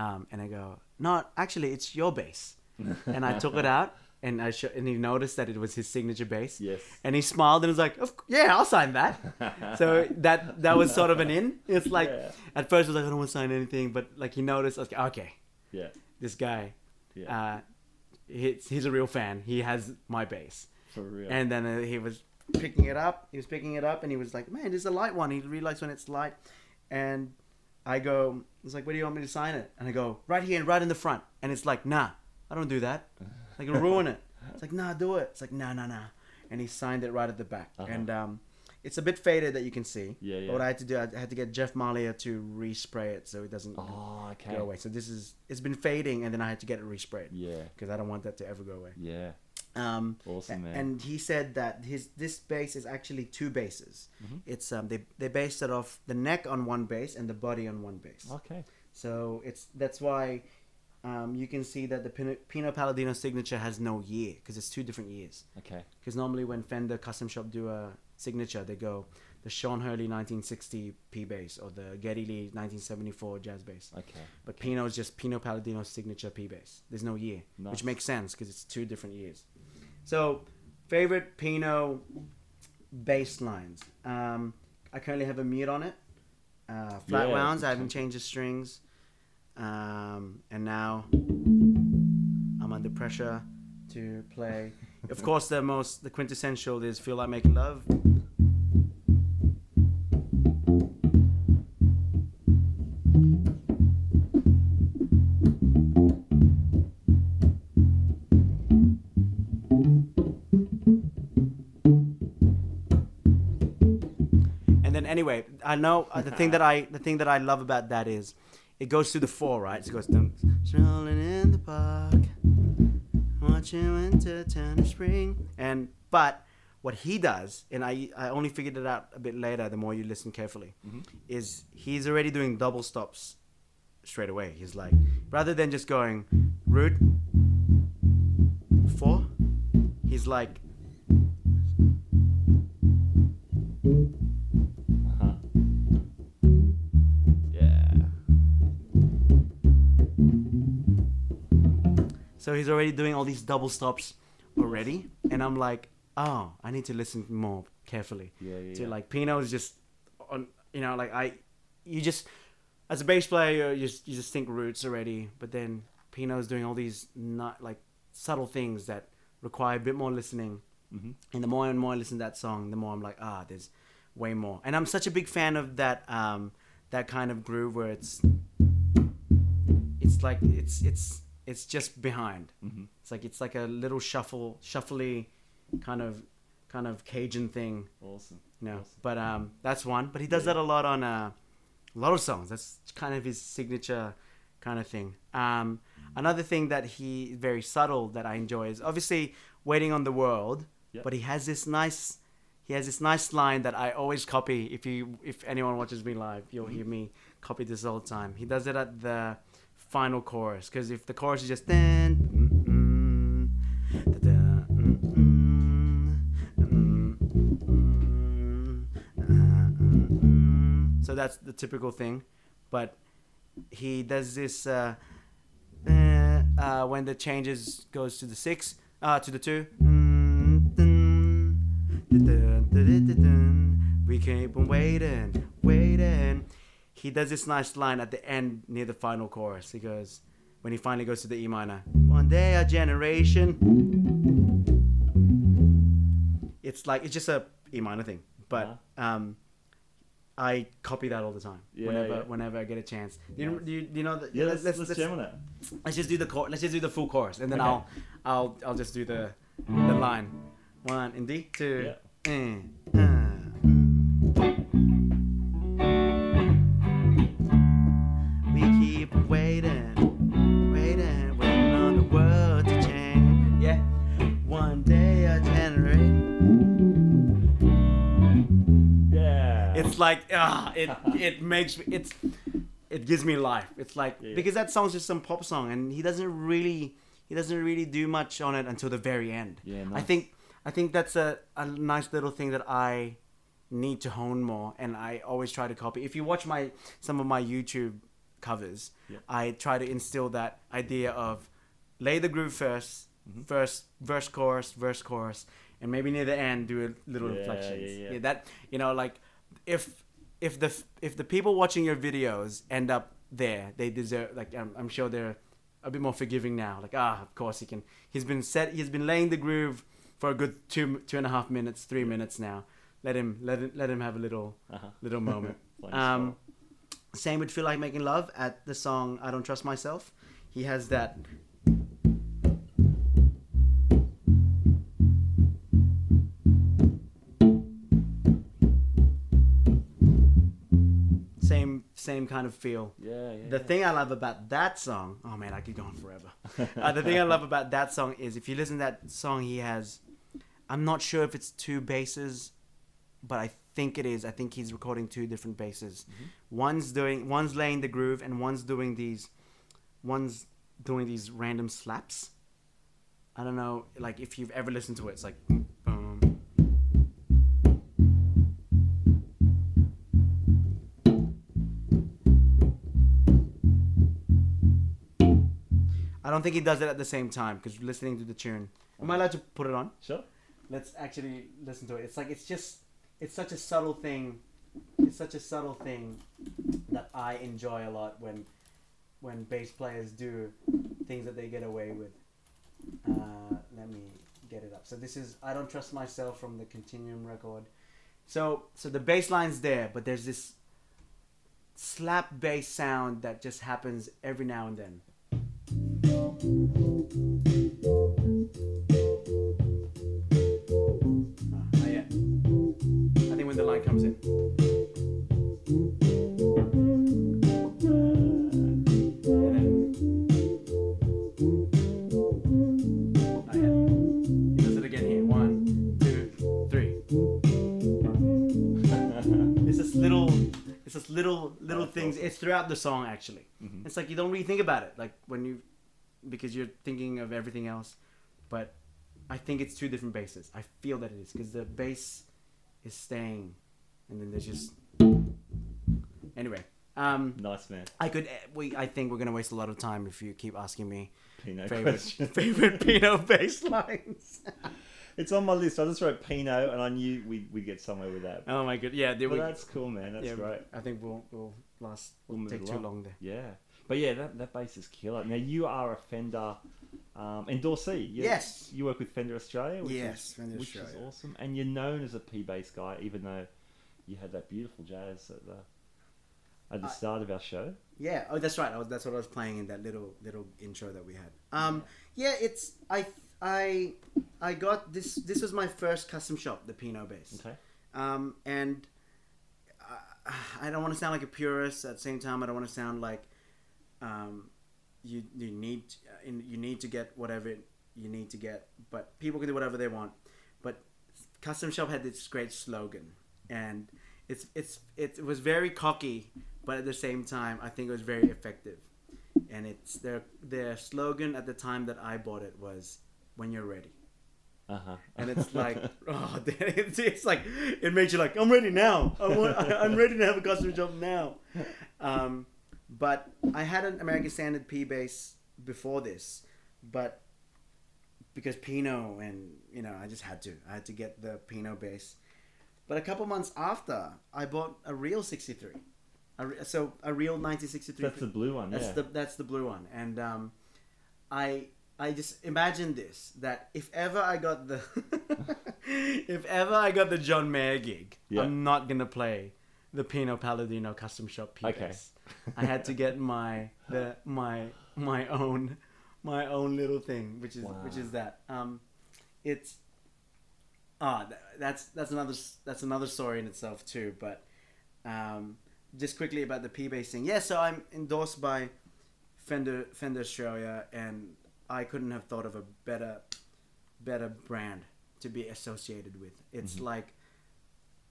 um, and i go no actually it's your bass. and i took it out and i sh- and he noticed that it was his signature bass. Yes. and he smiled and was like yeah i'll sign that so that that was sort of an in it's like Yeah. at first I was like i don't want to sign anything but like he noticed I was like okay Yeah. this guy Yeah. uh, he's, he's a real fan. He has my bass. For real. And then uh, he was picking it up. He was picking it up, and he was like, "Man, this is a light one." He realized when it's light, and I go, "He's like, where do you want me to sign it?" And I go, "Right here, and right in the front." And it's like, "Nah, I don't do that. Like, it'll ruin it." It's like, "Nah, do it." It's like, "Nah, nah, nah." And he signed it right at the back, Uh-huh. and um, it's a bit faded that you can see. Yeah, But yeah. what I had to do, I had to get Jeff Marlier to respray it so it doesn't oh, okay. go away. So this is it's been fading, and then I had to get it resprayed Yeah. because I don't want that to ever go away. Yeah. Um, Awesome, man. And he said that his this bass is actually two basses. Mm-hmm. It's um they they based it off the neck on one bass and the body on one bass. Okay. So it's that's why um, you can see that the Pino, Pino Palladino signature has no year because it's two different years. Okay. Because normally when Fender Custom Shop do a signature, they go the Sean Hurley 1960 P bass or the Geddy Lee 1974 jazz bass. Okay. But Pino is just Pino Palladino's signature P bass. There's no year, Nice. which makes sense because it's two different years. So, favorite Pino bass lines. Um, I currently have a mute on it. Uh, flat Yeah, wounds. I haven't changed the strings. Um, and now I'm under pressure to play. of course, the most the quintessential is "Feel Like Making Love." Anyway, I know uh, the thing that I the thing that I love about that is it goes through the four, right? So it goes dum, strolling in the park, watching winter turn to spring, and but what he does, and I I only figured it out a bit later. The more you listen carefully, is he's already doing double stops straight away. He's like rather than just going root four, he's like So he's already doing all these double stops already, and I'm like, oh, I need to listen more carefully. Yeah, yeah, To yeah. like Pino's just on, you know, like I, you just as a bass player, you just you just think roots already, but then Pino's doing all these not like subtle things that require a bit more listening. Mm-hmm. And the more and more I listen to that song, the more I'm like, ah, there's way more. And I'm such a big fan of that um, that kind of groove where it's it's like it's it's it's just behind. Mhm. It's like it's like a little shuffle, shuffly kind of kind of Cajun thing, Awesome. you know. Awesome. But um, that's one. But he does Yeah. that a lot on uh, a lot of songs. That's kind of his signature kind of thing. Um, another thing that he very subtle that I enjoy is obviously waiting on the world. Yeah. But he has this nice. he has this nice line that I always copy. If you if anyone watches me live, you'll hear me copy this all the time. He does it at the final chorus because if the chorus is just mm. so that's the typical thing, but he does this uh, uh, uh, when the changes goes to the six uh, to the two. We keep on waiting, waiting. He does this nice line at the end near the final chorus. He goes, when he finally goes to the E minor, one day a generation. It's like it's just a E minor thing, but um, I copy that all the time. Yeah, whenever yeah. whenever I get a chance. You, Nice. you, you know that? Yeah, let's, let's, jam on it. Let's just do the chor- Let's just do the full chorus, and then Okay. I'll, I'll, I'll just do the, the line. One in D, two. eh, uh, mm. It's like ah, it it makes me it's it gives me life. It's like Yeah, yeah. because that song's just some pop song, and he doesn't really he doesn't really do much on it until the very end. Yeah, I think I think that's a, a nice little thing that I need to hone more, and I always try to copy. If you watch my some of my YouTube covers, Yeah. I try to instill that idea of lay the groove 1st Mm-hmm. verse, verse, chorus, verse, chorus, and maybe near the end do a little Yeah, inflections. yeah, yeah. that you know, like if if the if the people watching your videos end up there, they deserve. Like I'm, I'm sure they're a bit more forgiving now. Like ah, of course he can. He's been set. He's been laying the groove for a good two two and a half minutes, three minutes now. Let him let him let him have a little Uh-huh. little moment. Um, same would feel like making love at the song "I Don't Trust Myself." He has that. Same kind of feel. Yeah, yeah. The thing I love about that song, oh man, I could go on forever. uh, the thing I love about that song is if you listen to that song, he has, I'm not sure if it's two basses, but I think it is. I think he's recording two different basses. One's doing, one's laying the groove, and one's doing these, one's doing these random slaps. I don't know, like if you've ever listened to it, it's like, boom. Don't think he does it at the same time because listening to the tune. Am I allowed to put it on? Sure. Let's actually listen to it. It's like it's just it's such a subtle thing. It's such a subtle thing that I enjoy a lot when when bass players do things that they get away with. Uh, let me get it up. So this is I don't trust myself from the Continuum record. So so the bass line's there, but there's this slap bass sound that just happens every now and then. Ah, yet. I think when the line comes in. And then. Not yet. He again here. One, two, three. It's just little, little, little things. It's throughout the song actually. Mhm. It's like you don't really think about it, like when you, because you're thinking of everything else. But I think it's two different basses. I feel that it is because the bass is staying, and then there's just. Anyway, um, Nice man. I could. We I think we're gonna waste a lot of time if you keep asking me Pino favorite question. favorite Pino bass lines. It's on my list. I just wrote Pino, and I knew we'd, we'd get somewhere with that. oh my god, yeah, we. that's cool, man. That's yeah, great. I think we'll we'll last. We'll We'll take too long there. Yeah, but yeah, that that bass is killer. Now you are a Fender um, endorsee. You, Yes. you work with Fender Australia. Which Yes, is, Fender which is awesome. And you're known as a P bass guy, even though you had that beautiful jazz at the at the I- start of our show. Yeah. Oh, that's right. I was, that's what I was playing in that little little intro that we had. Um. Yeah. It's I I I got this. This was my first custom shop, the Pino bass. Okay. Um. And I, I don't want to sound like a purist. At the same time, I don't want to sound like um, you you need you need to get whatever you need to get. But people can do whatever they want. But Custom Shop had this great slogan, and it's it's it was very cocky, but at the same time, I think it was very effective. And it's their their slogan at the time that I bought it was "When you're ready." Uh-huh. and it's like oh it's, it's like it makes you like i'm ready now I want, I, am ready to have a custom shop now um, but i had an american standard p bass before this but because Pino and you know i just had to i had to get the Pino bass but a couple months after i bought a real 63 a, so a real 1963 that's the blue one that's yeah. the that's the blue one and um, i I just imagine this that if ever I got the if ever I got the John Mayer gig, Yeah. I'm not gonna play the Pino Palladino custom shop P Okay. bass. I had to get my the my my own my own little thing, which is which is that. Um, it's ah th- that's that's another that's another story in itself too. But um, just quickly about the P bass thing. Yeah, so I'm endorsed by Fender Fender Australia, and I couldn't have thought of a better better brand to be associated with. It's Mhm. like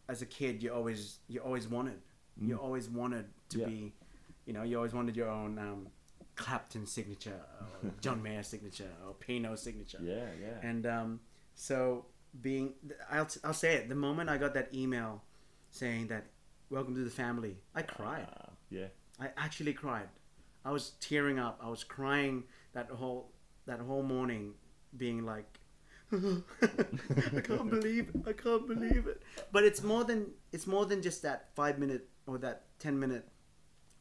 as a kid, you always you always wanted you Mm. always wanted to Yeah. be, you know, you always wanted your own um, Clapton signature, or John Mayer signature, or Pino signature. yeah yeah And um, so being, I'll, I'll say it. The moment I got that email saying that, "Welcome to the family," I cried. Ah, yeah I actually cried. I was tearing up. I was crying that whole that whole morning, being like, I can't believe it. I can't believe it. But it's more than it's more than just that five minute or that ten minute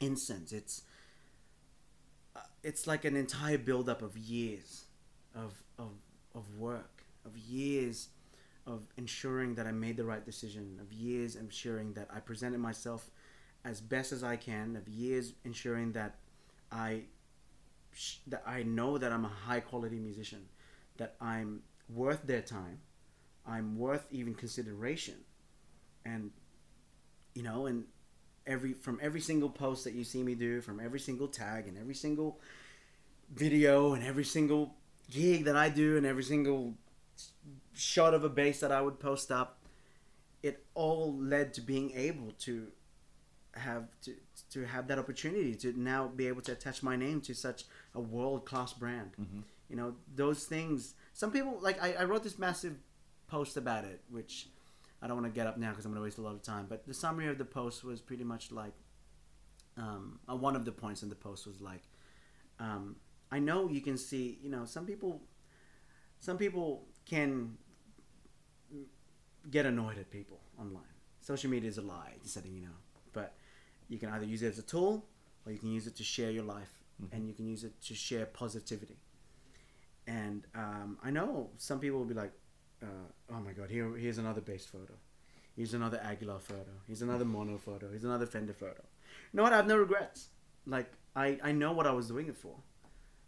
instance. It's it's like an entire build up of years of of of work, of years of ensuring that I made the right decision, of years ensuring that I presented myself as best as I can, of years ensuring that I that I know that I'm a high quality musician, that I'm worth their time, I'm worth even consideration, and you know, and every from every single post that you see me do, from every single tag and every single video and every single gig that I do and every single shot of a bass that I would post up, it all led to being able to have to to have that opportunity to now be able to attach my name to such a world class brand. Mhm. You know, those things. Some people like I, I wrote this massive post about it, which I don't want to get up now because I'm going to waste a lot of time. But the summary of the post was pretty much like, um, uh, one of the points in the post was like, um, I know you can see, you know, some people, some people can get annoyed at people online. Social media is a lie, it's setting you know, but you can either use it as a tool or you can use it to share your life Mhm. and you can use it to share positivity. And um, I know some people will be like, uh, "Oh my God, here, here's another bass photo. Here's another Aguilar photo. Here's another mono photo. Here's another Fender photo." You know what? I have no regrets. Like I, I know what I was doing it for.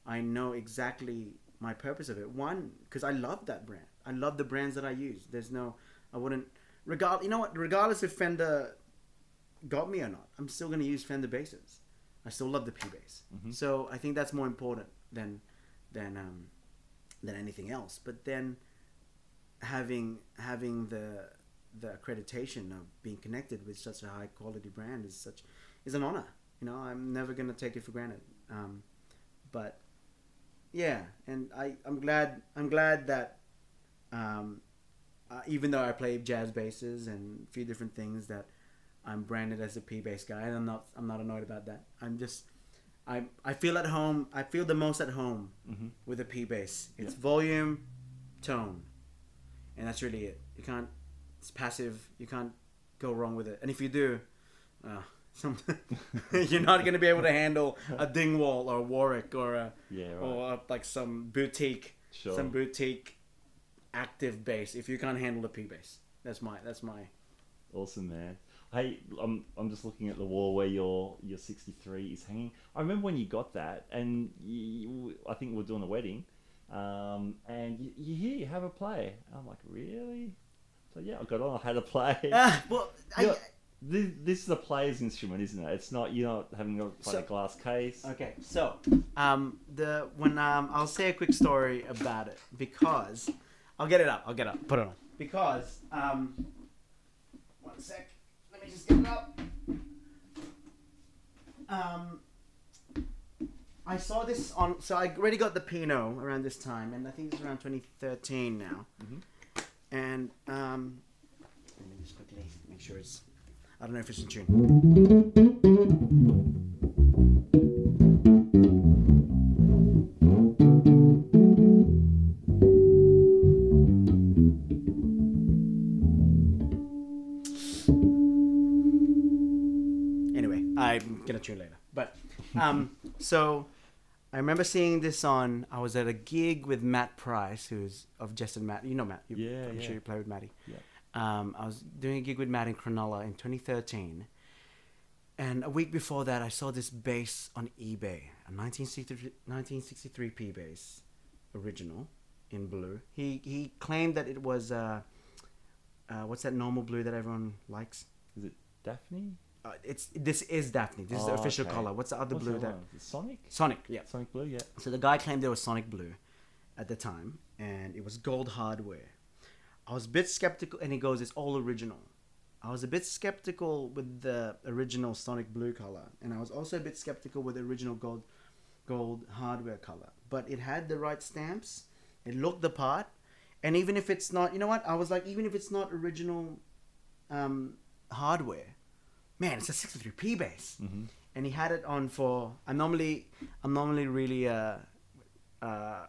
I know exactly my purpose of it. One, because I love that brand. I love the brands that I use. There's no, I wouldn't regard. You know what? Regardless if Fender got me or not, I'm still gonna use Fender basses. I still love the P bass. Mhm. So I think that's more important than than um, than anything else. But then having having the the accreditation of being connected with such a high quality brand is such is an honor. You know, I'm never gonna take it for granted. Um, but yeah, and I I'm glad I'm glad that um, uh, even though I play jazz basses and a few different things that I'm branded as a P bass guy, and I'm not I'm not annoyed about that. I'm just I I feel at home. I feel the most at home Mhm. with a P bass. It's Yeah. volume, tone, and that's really it. You can't. It's passive. You can't go wrong with it. And if you do, uh, some, you're not gonna be able to handle a Dingwall or a Warwick or a yeah right or a, like some boutique sure some boutique active bass. If you can't handle the P bass, that's my that's my Awesome, man. Hey, I'm, I'm just looking at the wall where your your 63 is hanging. I remember when you got that, and you, I think we are doing a wedding, um, and you, you here you have a play. And I'm like, really? So yeah, I got on. I had a play. Ah, well, I, Yeah. this, this is a player's instrument, isn't it? It's not you're not having a play So- a glass case. Okay, so um, the when um, I'll say a quick story about it because I'll get it up. I'll get it up. Put it on. because um, one sec. Let me just get it up. Um, I saw this on. So I already got the Pino around this time, and I think it's around 2013 now. Mhm. And um, let me just quickly make sure it's. I don't know if it's in tune. Anyway, I'm gonna tune later. But um, so I remember seeing this on. I was at a gig with Matt Price, who's of Justin Matt. You know Matt. You, Yeah, I'm yeah. sure you play with Matty. Yeah. Um, I was doing a gig with Matt in Cronulla in 2013, and a week before that, I saw this bass on eBay, a 1963, 1963p bass, original, in blue. He he claimed that it was uh, uh, what's that normal blue that everyone likes? Is it Daphne? Uh, it's this is Daphne. This is the Oh, official okay. color. What's the other What's blue that one? Sonic? Sonic? Yeah. Sonic Blue, yeah. So the guy claimed it was Sonic Blue at the time, and it was gold hardware. I was a bit skeptical, and he goes, "It's all original." I was a bit skeptical with the original Sonic Blue color, and I was also a bit skeptical with the original gold, gold hardware color. But it had the right stamps. It looked the part, and even if it's not, you know what? I was like, even if it's not original um, hardware, man, it's a 63p bass Mm-hmm. and he had it on for. I'm normally I'm normally really uh, uh,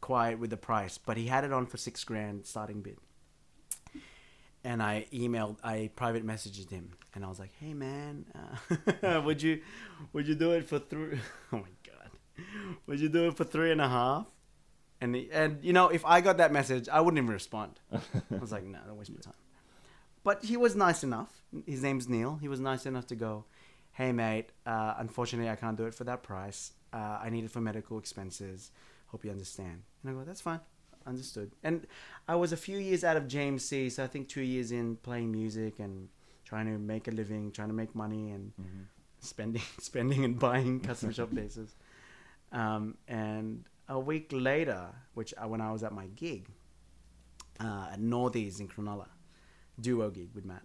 quiet with the price, but he had it on for six grand starting bid. And I emailed, I private messaged him, and I was like, "Hey man, uh, would you would you do it for three? Oh my god, would you do it for three and a half?" And he, and you know, if I got that message, I wouldn't even respond. I was like, "No, don't waste my time." But he was nice enough. His name's Neil. He was nice enough to go, "Hey mate, uh, unfortunately I can't do it for that price. Uh, I need it for medical expenses. Hope you understand." And I go, "That's fine, understood." And I was a few years out of JMC, so I think two years in playing music and trying to make a living, trying to make money, and Mm-hmm. spending, spending and buying custom shop basses. Um, and a week later, which I, when I was at my gig uh, at Northies in Cronulla, duo gig with Matt,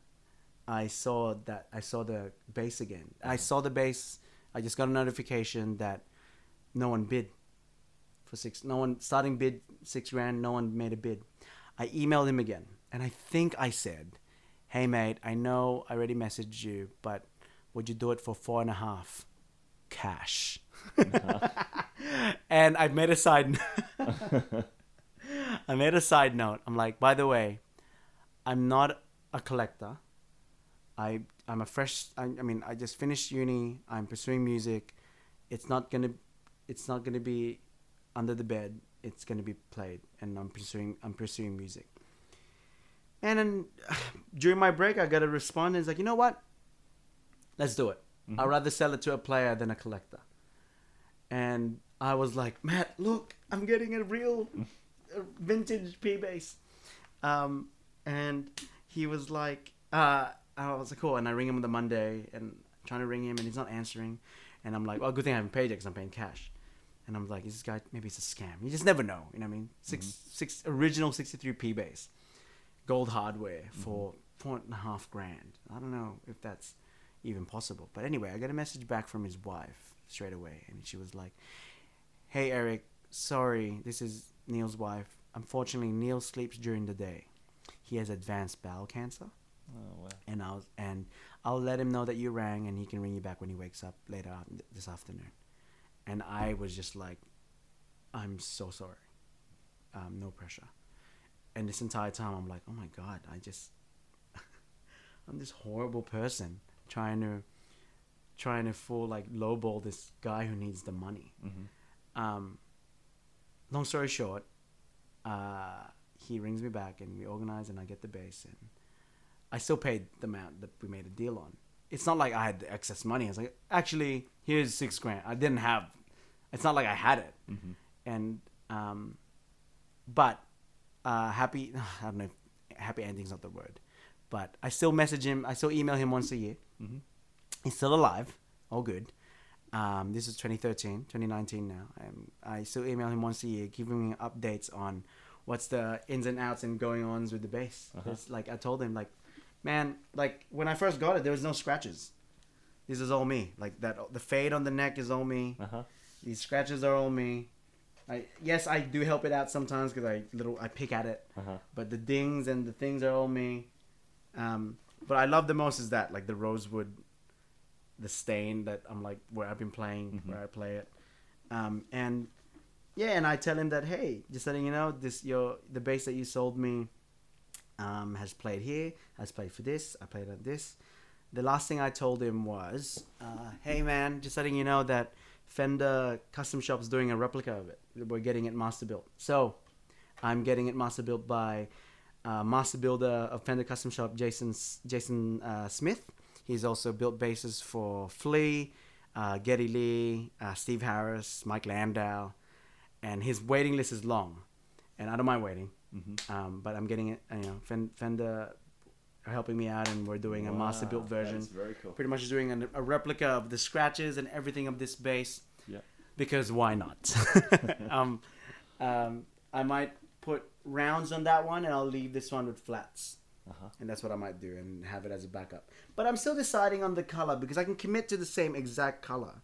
I saw that I saw the bass again. I mm-hmm. saw the bass. I just got a notification that no one bid for six. No one starting bid six grand. No one made a bid. I emailed him again, and I think I said, "Hey mate, I know I already messaged you, but would you do it for four and a half cash?" and I made a side. I made a side note. I'm like, by the way, I'm not a collector. I I'm a fresh. I, I mean, I just finished uni. I'm pursuing music. It's not gonna. It's not gonna be under the bed. It's gonna be played, and I'm pursuing. I'm pursuing music. And then during my break, I got a response. And it's like, you know what? Let's do it. I'd rather sell it to a player than a collector. And I was like, Matt, look, I'm getting a real vintage P bass. Um, and he was like, uh, I was like, cool. And I ring him on the Monday and trying to ring him, and he's not answering. And I'm like, well, good thing I haven't paid it because I'm paying cash. And I'm like, is this guy maybe it's a scam? You just never know. You know what I mean? 6 six original 63p bass, gold hardware for four and a half grand. I don't know if that's even possible. But anyway, I got a message back from his wife straight away, and she was like, "Hey Eric, sorry, this is Neil's wife. Unfortunately, Neil sleeps during the day. He has advanced bowel cancer." Oh, wow. and I'll and I'll let him know that you rang, and he can ring you back when he wakes up later on this afternoon. And I was just like, I'm so sorry. Um, no pressure. And this entire time, I'm like, oh my god, I just, I'm this horrible person trying to, trying to fool like lowball this guy who needs the money. Mm-hmm. Um, long story short, uh, he rings me back and we organize and I get the bass and I still paid the amount that we made a deal on. It's not like I had the excess money. I was like, actually, here's six grand. I didn't have. It's not like I had it. Mm-hmm. And um, but uh, happy. I don't know. If happy ending's not the word, but I still message him. I still email him once a year. Mhm. He's still alive. All good. Um, this is 2013, 2019 now. Um, I still email him once a year, giving me updates on what's the ins and outs and going ons with the bass. Uh-huh. It's like I told him, like, man, like when I first got it, there was no scratches. This is all me. Like that, the fade on the neck is all me. Uh huh. These scratches are all me. I yes, I do help it out sometimes because I little I pick at it, Uh huh. but the dings and the things are all me. Um, but I love the most is that like the rosewood, the stain that I'm like where I've been playing, Mhm. where I play it, um, and yeah, and I tell him that hey, just letting you know this your the bass that you sold me, um, has played here, has played for this, I played on this. The last thing I told him was, uh, hey man, just letting you know that Fender Custom Shop's doing a replica of it. We're getting it master built. So I'm getting it master built by uh, master builder of Fender Custom Shop, Jason Jason uh, Smith. He's also built basses for Flea, uh, Geddy Lee, uh, Steve Harris, Mike Landau, and his waiting list is long. And I don't mind waiting, Mm-hmm. um, but I'm getting it. You know, Fen- Fender are helping me out, and we're doing a master built version very cool. pretty much doing an, a replica of the scratches and everything of this bass. Yeah. Because why not? um, um, I might put rounds on that one, and I'll leave this one with flats, Uh huh. and that's what I might do, and have it as a backup. But I'm still deciding on the color because I can commit to the same exact color,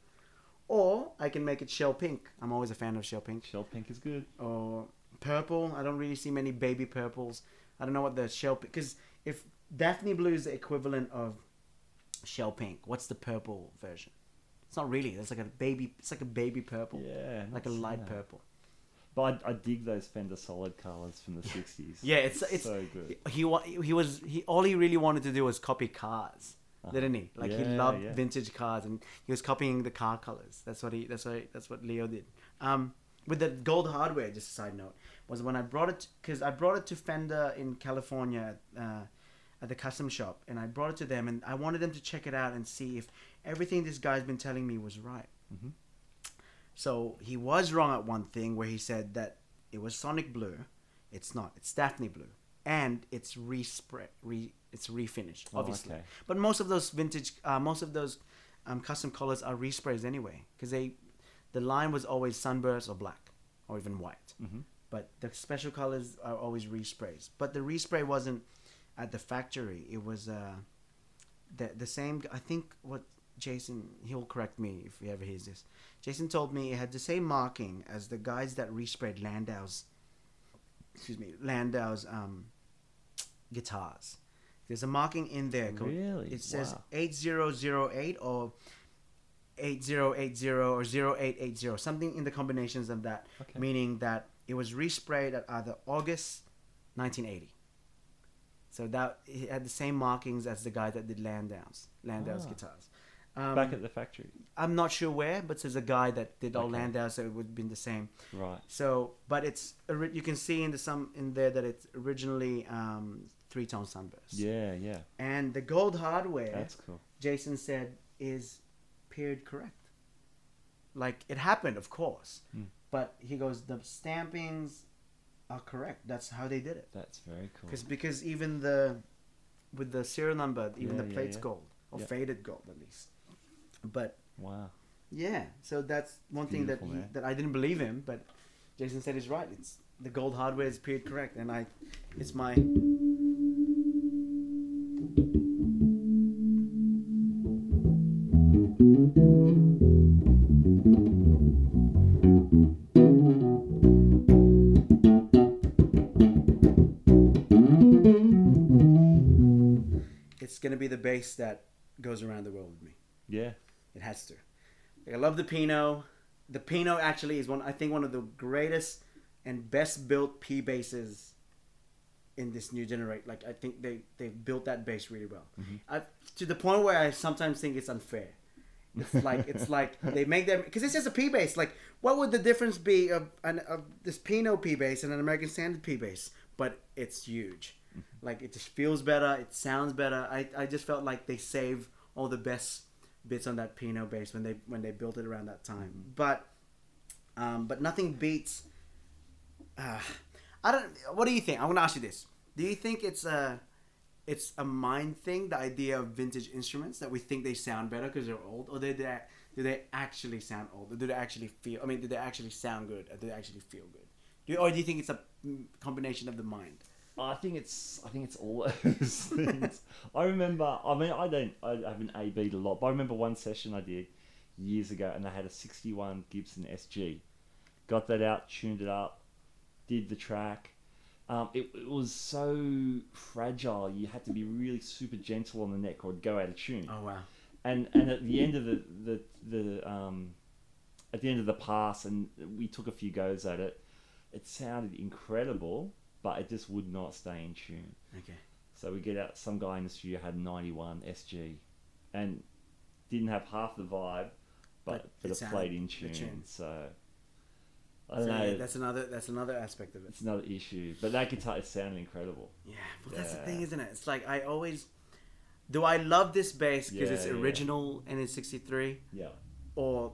or I can make it shell pink. I'm always a fan of shell pink Shell pink is good. or purple. I don't really see many baby purples. I don't know what the shell because if Daphne blue is the equivalent of shell pink, what's the purple version? It's not really. It's like a baby. It's like a baby purple, Yeah. like a light purple. But I, I dig those Fender solid colors from the '60s. Yeah, it's it's so good. he wa- he was he all he really wanted to do was copy cars, didn't he? Like he Uh-huh. Loved yeah. vintage cars and he was copying the car colors. That's what he that's what that's what Leo did. Um, with the gold hardware, just a side note, was when I brought it because I brought it to Fender in California. Uh, at the custom shop, and I brought it to them, and I wanted them to check it out and see if everything this guy's been telling me was right. Mhm. So he was wrong at one thing where he said that it was Sonic Blue. It's not. It's Daphne Blue, and it's respray, re, it's refinished, Oh, obviously. okay. But most of those vintage, uh, most of those um, custom colors are resprays anyway, because they, the line was always sunburst or black, or even white. Mm-hmm. But the special colors are always resprays. But the respray wasn't at the factory. It was uh, the the same. I think what Jason he'll correct me if he ever hears this. Jason told me it had the same marking as the guys that resprayed Landau's. Excuse me, Landau's um, guitars. There's a marking in there. Really? It says Wow. 8008 or 8080 or 0880, something in the combinations of that, Okay. meaning that it was resprayed at either August 1980. So that it had the same markings as the guy that did Landau's, Landau's Ah. guitars. Um, Back at the factory. I'm not sure where, but there's a guy that did all Okay. Landau, so it would have been the same. Right. So, but it's you can see in the some in there that it's originally um, three tone sunburst. Yeah. Yeah. And the gold hardware, That's cool. Jason said, is period correct. Like it happened, of course, Hmm. but he goes the stampings are correct. That's how they did it. That's very cool. Because because even the with the serial number, even Yeah, the plate's yeah. gold or Yeah. faded gold at least. But Wow. yeah, so that's one thing that he, that I didn't believe him, but Jason said is right. It's the gold hardware is period correct, and I, it's my. It's gonna be the bass that goes around the world with me. Yeah. It has to. Like, I love the Pino. The Pino actually is one. I think one of the greatest and best built P basses in this new generation. Like I think they they built that bass really well. Mm-hmm. I, to the point where I sometimes think it's unfair. It's like it's like they make them because it's just a P bass. Like what would the difference be of, an, of this Pino P bass and an American Standard P bass? But it's huge. Like it just feels better. It sounds better. I, I just felt like they saved all the best bits on that Pino bass when they when they built it around that time. But um, but nothing beats. Uh, I don't. What do you think? I want to ask you this. Do you think it's a it's a mind thing, the idea of vintage instruments that we think they sound better because they're old, or do they do they actually sound old, or do they actually feel? I mean, do they actually sound good, or do they actually feel good? Do or do you think it's a mm, combination of the mind? I think it's I think it's all those things. I remember. I mean, I don't. I haven't A B'd a lot, but I remember one session I did years ago, and I had a '61 Gibson SG. Got that out, tuned it up, did the track. Um, it, it was so fragile. You had to be really super gentle on the neck, or it'd go out of tune. Oh wow! And and at the end of the the the um, at the end of the pass, and we took a few goes at it. It sounded incredible but it just would not stay in tune. Okay. So we get out. Some guy in the studio had 91 SG, and didn't have half the vibe, but but, it, it played in tune. tune. So I don't so, know. Yeah, that's another that's another aspect of it. It's another issue, but that guitar it sounded incredible. Yeah, but yeah. that's the thing, isn't it? It's like I always do. I love this bass because yeah, it's original and it's 63. Yeah. Or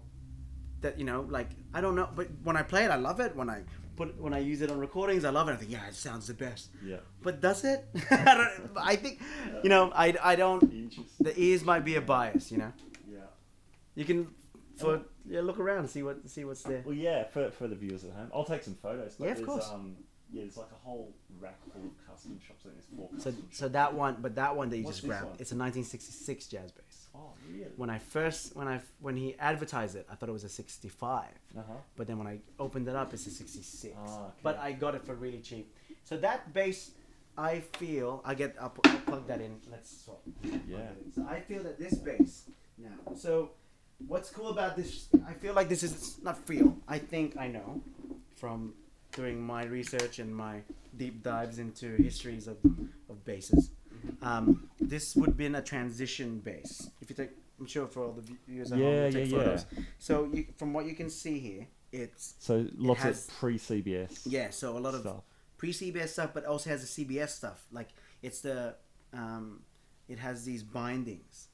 that you know, like I don't know, but when I play it, I love it. When I put when I use it on recordings, I love it. I think, yeah, it sounds the best. Yeah. But does it? I, I think, you know, I, I don't. The ears might be a bias, you know. Yeah. You can, for yeah, look around and see what see what's there. Well, yeah, for, for the viewers at home, I'll take some photos. Yeah, of course. Um, yeah, there's like a whole rack full of custom shops. I think there's four. So so that one, but that one that you What's just grabbed, one? it's a 1966 jazz bass. Oh, really? When I first when I when he advertised it, I thought it was a 65. Uh-huh. But then when I opened it up, it's a 66. Ah, okay. But I got it for really cheap. So that bass, I feel I get I'll, I'll plug that in. Let's swap. Yeah. So I feel that this bass now. So what's cool about this? I feel like this is not feel. I think I know from doing my research and my deep dives into histories of, of basses. Mm-hmm. Um, this would be in a transition bass. If you take, I'm sure for all the viewers at yeah, home, take yeah, photos. Yeah. So you, from what you can see here, it's so lots has, of pre CBS. Yeah, so a lot stuff. of pre CBS stuff, but also has the CBS stuff. Like it's the, um, it has these bindings.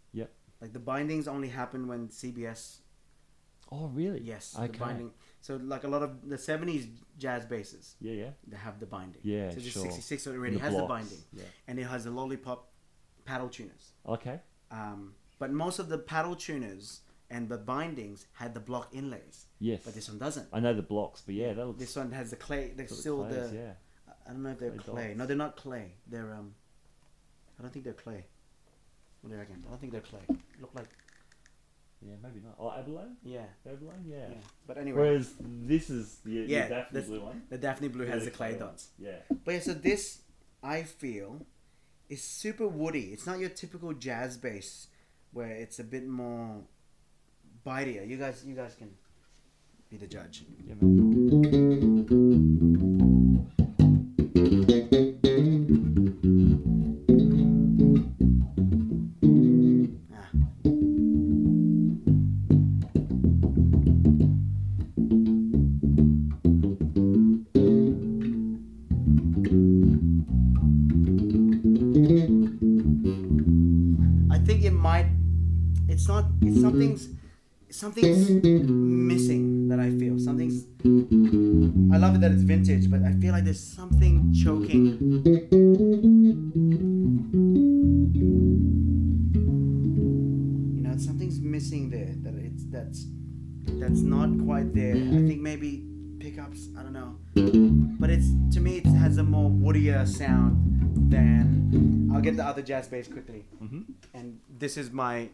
Like the bindings only happen when CBS. Oh really? Yes. Okay. The binding. So like a lot of the '70s jazz basses. Yeah, yeah. They have the binding. Yeah, so sure. '66 already the has blocks. the binding. Yeah. And it has the lollipop paddle tuners. Okay. Um, but most of the paddle tuners and the bindings had the block inlays. Yes. But this one doesn't. I know the blocks, but yeah, that looks. This one has the clay. They're still the. Clays, yeah. I don't know if they're clay. clay. No, they're not clay. They're um. I don't think they're clay. What do you reckon? I don't think they're clay. Look like. Yeah, maybe not. Oh, abalone. Yeah. Abalone. Yeah. yeah. But anyway. Whereas this is the, yeah, the Daphne blue one. The Daphne blue has the clay, clay dots. Yeah. But yeah, so this I feel is super woody. It's not your typical jazz bass where it's a bit more bitier. You guys, you guys can be the judge. Yeah, something's something's missing that I feel. Something's. I love it that it's vintage, but I feel like there's something choking. You know, something's missing there. That it's that's that's not quite there. I think maybe pickups. I don't know, but it's to me it has a more woodier sound than. I'll get the other jazz bass quickly, mm-hmm. and this is my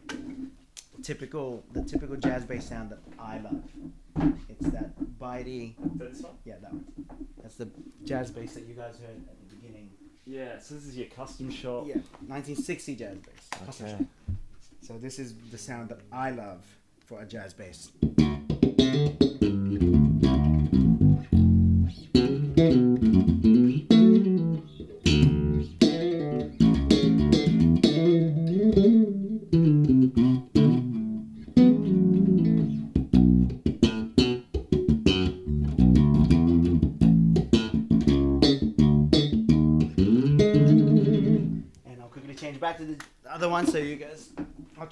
typical the typical jazz bass sound that I love. It's that bitey. This one? Yeah, that one. That's the jazz bass that you guys heard at the beginning. Yeah, so this is your custom shop. Yeah, 1960 jazz bass. Okay. So this is the sound that I love for a jazz bass.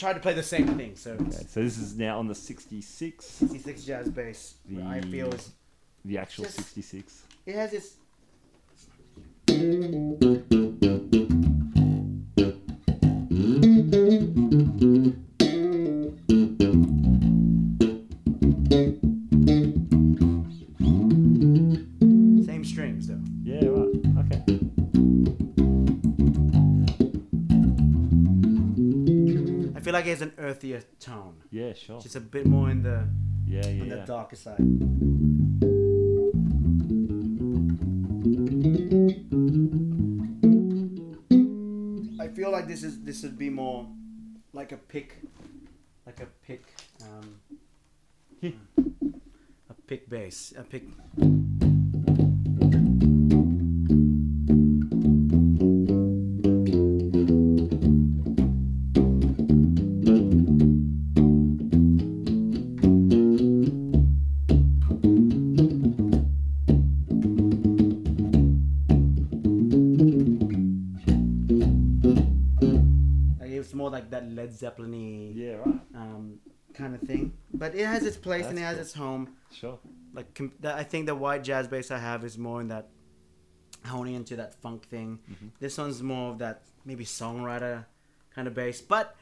I'll to play the same thing. So, okay, so this is now on the 66. 66 jazz bass. The, I feel is the actual just, 66. It has this. Like it has an earthier tone. Yeah, sure. Just a bit more in the Yeah, on yeah, the yeah. darker side. I feel like this is this would be more like a pick, like a pick, um, a pick bass, a pick. Led Zeppelin-y Yeah, right. um, kind of thing. But it has its place and it That's has cool. its home. Sure. Like com- that, I think the white jazz bass I have is more in that honing into that funk thing. Mhm. This one's more of that maybe songwriter kind of bass. But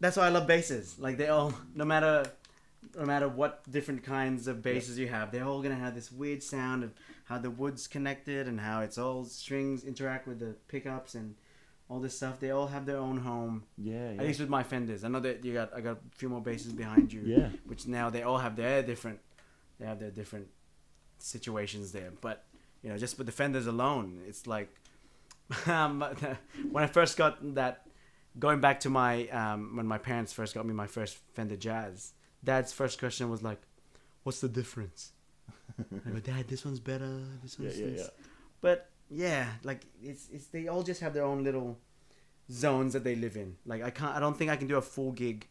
that's why I love basses. Like they all, no matter no matter what different kinds of basses you have, they're all gonna have this weird sound of how the wood's connected and how it's all strings interact with the pickups and all this stuff. They all have their own home. Yeah, yeah. At least with my Fenders. I know that you got I got a few more basses behind you. Yeah. Which now they all have their different they have their different situations there. But you know, just with the Fenders alone, it's like um, when I first got that going back to my um, when my parents first got me my first Fender Jazz, dad's first question was like, What's the difference? I go, Dad, this one's better, this Yeah, one's yeah, this." yeah. But yeah, like it's it's they all just have their own little zones that they live in. Like I can't, I don't think I can do a full gig.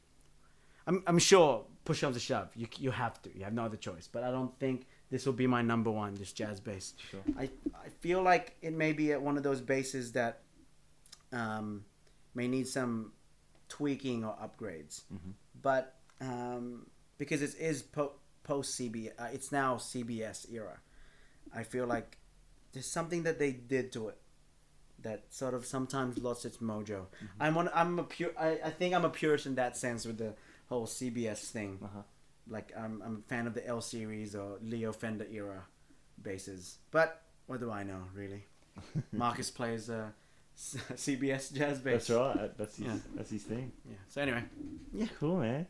I'm I'm sure push comes to shove, you you have to, you have no other choice. But I don't think this will be my number one. This jazz bass. Sure. I I feel like it may be at one of those basses that um may need some tweaking or upgrades. mm-hmm. But um because it is po- post CB, uh, it's now CBS era. I feel like there's something that they did to it that sort of sometimes lost its mojo. I'm one. I'm a pure. I, I think I'm a purist in that sense with the whole CBS thing. Uh-huh. Like I'm I'm a fan of the L series or Leo Fender era basses. But what do I know really? Marcus plays uh, CBS jazz bass. That's right. That's his, Yeah. that's his thing. Yeah. So anyway, Yeah. Cool, man.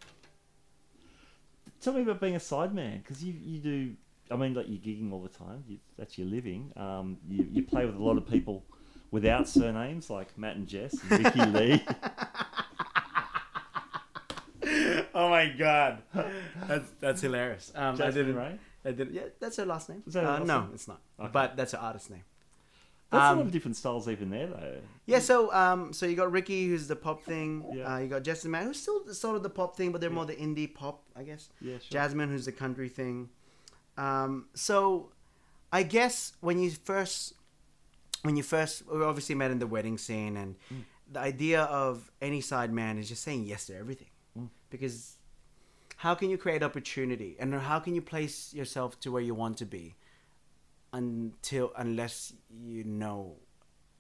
Tell me about being a sideman, because you, you do. I mean, like you're gigging all the time. You, that's your living. Um, you, you play with a lot of people without surnames, like Matt and Jess, and Vicky Lee. oh my god, that's that's hilarious. Um, I Jasmine didn't. Ray. I didn't. Yeah, that's her last name. Is that her uh, no, name? it's not. Okay. But that's her artist name. That's a Um, lot of different styles even there, though. Yeah, so um, so you got Ricky, who's the pop thing. Yeah. Uh, you got Justin Man, who's still sort of the pop thing, but they're more the indie pop, I guess. Yeah, sure. Jasmine, who's the country thing. Um, so, I guess when you first, when you first, we obviously met in the wedding scene, and Mm. the idea of any side man is just saying yes to everything, Mm. because how can you create opportunity, and how can you place yourself to where you want to be, until unless you know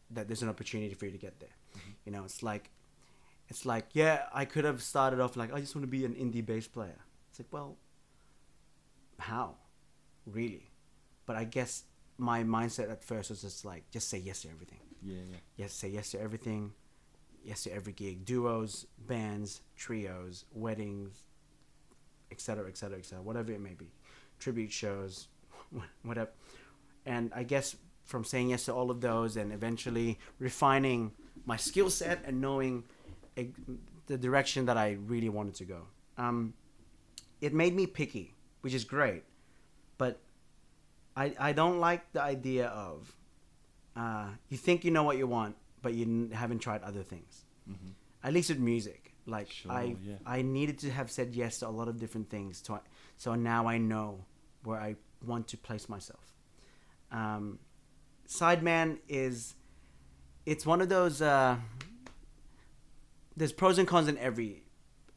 that there's an opportunity for you to get there. You know, it's like, it's like, yeah, I could have started off like, I just want to be an indie bass player. It's like, well, how, really? But I guess my mindset at first was just like, just say yes to everything. Yeah, yeah. Yes, say yes to everything. Yes to every gig. Duos, bands, trios, weddings, etc., etc., etc. Whatever it may be, tribute shows, whatever. And I guess from saying yes to all of those and eventually refining my skill set and knowing the direction that I really wanted to go. Um, it made me picky, which is great, I I don't like the idea of uh, you think you know what you want, but you haven't tried other things. Mhm. At least with music, like Sure, I yeah. I needed to have said yes to a lot of different things, to, so now I know where I want to place myself. Um, Sideman is it's one of those. Uh, there's pros and cons in every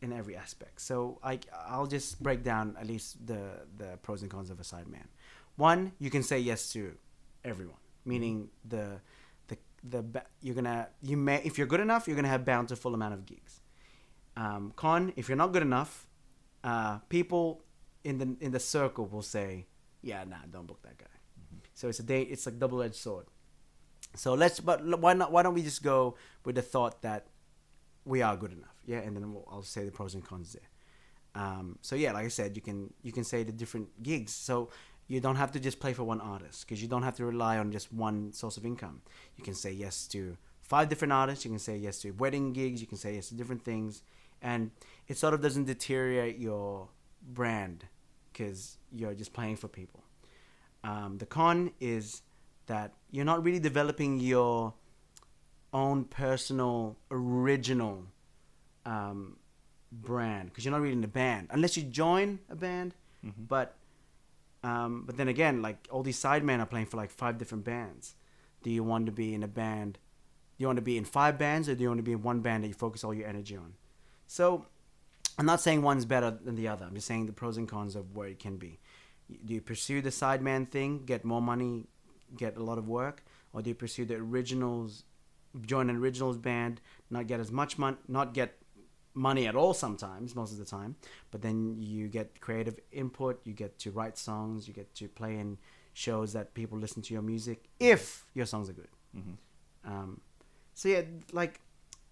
in every aspect. So I I'll just break down at least the the pros and cons of a sideman. One, you can say yes to everyone, meaning the the the you're gonna you may if you're good enough, you're gonna have bountiful amount of gigs. Um, con, if you're not good enough, uh, people in the in the circle will say, yeah, nah, don't book that guy. So it's a day. It's like double edged sword. So let's but why not? Why don't we just go with the thought that we are good enough? Yeah, and then we'll, I'll say the pros and cons there. Um, so yeah, like I said, you can you can say the different gigs. So you don't have to just play for one artist because you don't have to rely on just one source of income. You can say yes to five different artists. You can say yes to wedding gigs. You can say yes to different things, and it sort of doesn't deteriorate your brand because you're just playing for people. Um, the con is that you're not really developing your own personal original um, brand because you're not really in a band unless you join a band. Mm-hmm. But um, but then again, like all these sidemen are playing for like five different bands. Do you want to be in a band? Do you want to be in five bands, or do you want to be in one band that you focus all your energy on? So, I'm not saying one's better than the other. I'm just saying the pros and cons of where it can be. Do you pursue the sideman thing, get more money, get a lot of work, or do you pursue the originals, join an originals band, not get as much money, not get money at all sometimes, most of the time, but then you get creative input, you get to write songs, you get to play in shows that people listen to your music if your songs are good. Mm-hmm. Um, so yeah, like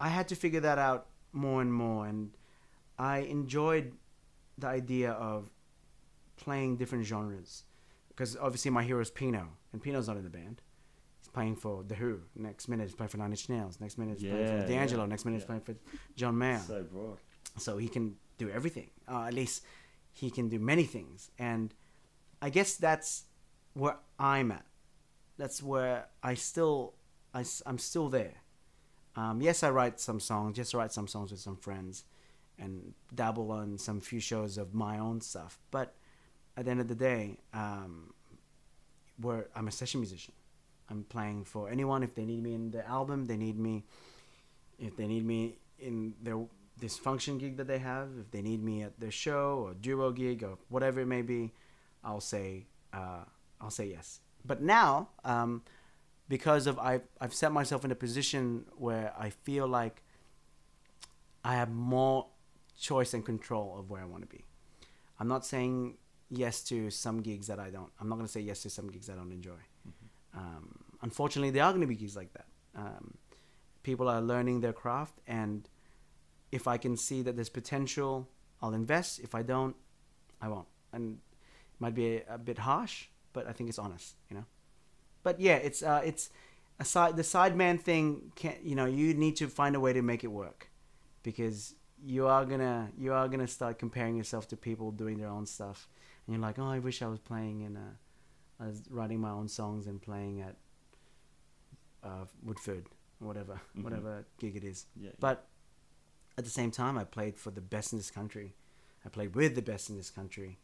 I had to figure that out more and more, and I enjoyed the idea of playing different genres because obviously my hero is Pino, and Pino's not in the band playing for The Who. Next minute he's playing for Nine Inch Nails. Next minute he's yeah, playing for D'Angelo. Yeah, Next minute yeah. he's playing for John Mayer. So broad. So he can do everything. Uh, at least he can do many things. And I guess that's where I'm at. That's where I still, I, I'm still there. Um, yes, I write some songs. Yes, I write some songs with some friends, and dabble on some few shows of my own stuff. But at the end of the day, um, where I'm a session musician. I'm playing for anyone if they need me in the album. They need me if they need me in their this function gig that they have. If they need me at their show or duo gig or whatever it may be, I'll say uh, I'll say yes. But now, um, because of I've I've set myself in a position where I feel like I have more choice and control of where I want to be. I'm not saying yes to some gigs that I don't. I'm not going to say yes to some gigs I don't enjoy. Um, unfortunately, there are going to be gigs like that. Um, people are learning their craft, and if I can see that there's potential, I'll invest. If I don't, I won't. And it might be a, a bit harsh, but I think it's honest, you know. But yeah, it's uh, it's a side the sideman thing. Can you know you need to find a way to make it work, because you are gonna you are gonna start comparing yourself to people doing their own stuff, and you're like, oh, I wish I was playing in a I was writing my own songs and playing at uh, Woodford, whatever, mm-hmm. whatever gig it is. Yeah, but at the same time, I played for the best in this country. I played with the best in this country,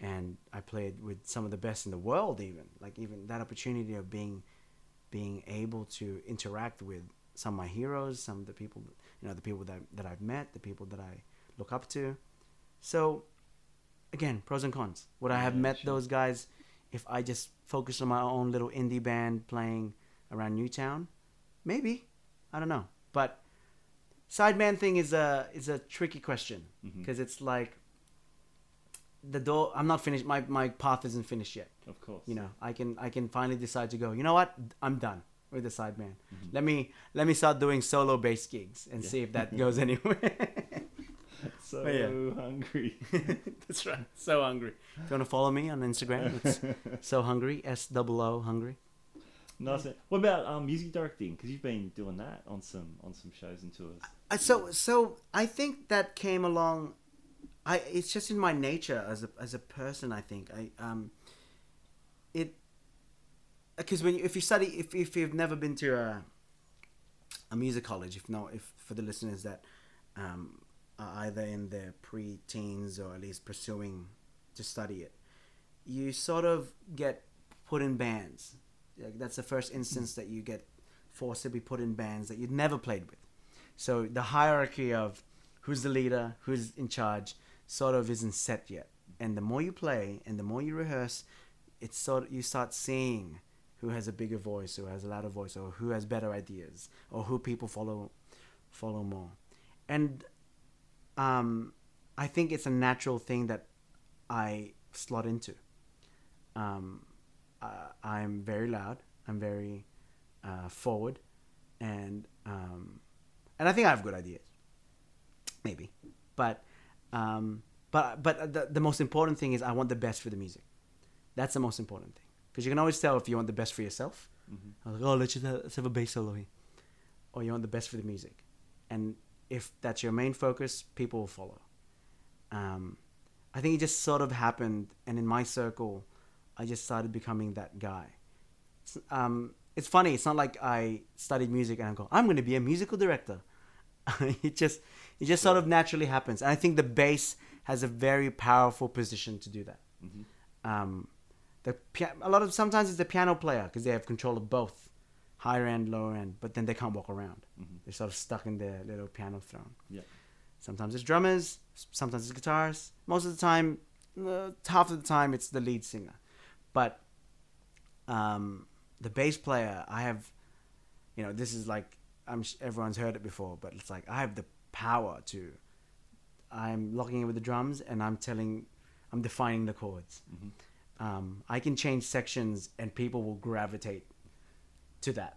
and I played with some of the best in the world. Even like even that opportunity of being being able to interact with some of my heroes, some of the people, you know, the people that that I've met, the people that I look up to. So, again, pros and cons. Would I have met sure. those guys if I just focused on my own little indie band playing around Newtown? Maybe. I don't know. But sideman thing is a is a tricky question because mm-hmm. it's like the door I'm not finished my my path isn't finished yet. Of course. You know, I can I can finally decide to go, you know what? I'm done with the sideman. Mm-hmm. Let me let me start doing solo bass gigs and yeah. see if that goes anywhere. so yeah. hungry. That's right. So hungry. If you want to follow me on Instagram, it's so hungry. S O O hungry. What about um, music directing? Because you've been doing that on some on some shows and tours. I, so so I think that came along. I it's just in my nature as a as a person. I think I um. It. Because when you, if you study if if you've never been to a a music college, if not if for the listeners that um are either in their pre-teens or at least pursuing to study it, you sort of get put in bands. Like that's the first instance that you get forced to be put in bands that you'd never played with. So the hierarchy of who's the leader, who's in charge, sort of isn't set yet. And the more you play and the more you rehearse, it's sort of, you start seeing who has a bigger voice, who has a louder voice, or who has better ideas, or who people follow follow more. And um, I think it's a natural thing that I slot into. Um, uh, I'm very loud. I'm very uh, forward, and um, and I think I have good ideas. maybe, but um, but but the, the most important thing is I want the best for the music. That's the most important thing because you can always tell if you want the best for yourself. Mm-hmm. I was like, oh, let's just have, let's have a bass solo here, or you want the best for the music, and if that's your main focus, people will follow. Um, I think it just sort of happened, and in my circle, I just started becoming that guy. It's, um, it's funny. It's not like I studied music and I go, I'm going to be a musical director. it just it just sort of naturally happens, and I think the bass has a very powerful position to do that. Mm-hmm. Um, the a lot of sometimes it's the piano player because they have control of both higher end, lower end, but then they can't walk around. Mm-hmm. They're sort of stuck in their little piano throne. Yeah. Sometimes it's drummers, sometimes it's guitars. Most of the time, uh, half of the time, it's the lead singer. But um, the bass player, I have, you know, this is like I'm everyone's heard it before, but it's like I have the power to. I'm locking in with the drums, and I'm telling, I'm defining the chords. Mm-hmm. Um, I can change sections, and people will gravitate to that.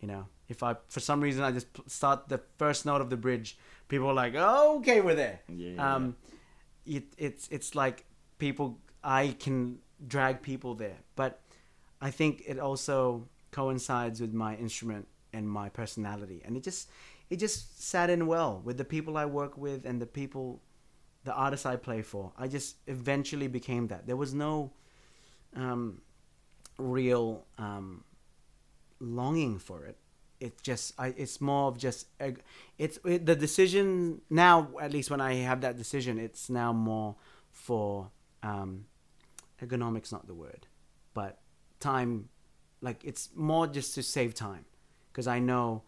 You know, if I for some reason I just start the first note of the bridge, people are like, "Oh, okay, we're there." Yeah. Um, it, it's it's like people I can drag people there, but I think it also coincides with my instrument and my personality, and it just it just sat in well with the people I work with and the people, the artists I play for. I just eventually became that. There was no um, real um, longing for it. It's just I, it's more of just it's it, the decision now. At least when I have that decision, it's now more for um, ergonomics, not the word, but time. Like it's more just to save time, because I know,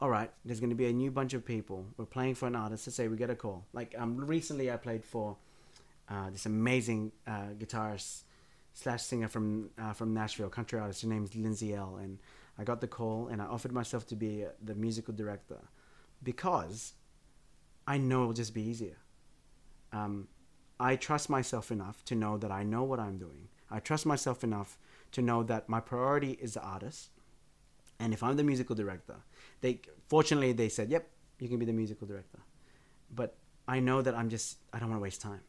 all right, there's going to be a new bunch of people. We're playing for an artist. Let's say we get a call. Like um, recently, I played for uh, this amazing uh, guitarist slash singer from uh, from Nashville, country artist. Her name's Lindsay Ell. And I got the call and I offered myself to be the musical director because I know it'll just be easier. Um, I trust myself enough to know that I know what I'm doing. I trust myself enough to know that my priority is the artist. And if I'm the musical director, they fortunately they said, "Yep, you can be the musical director." But I know that I'm just I don't want to waste time.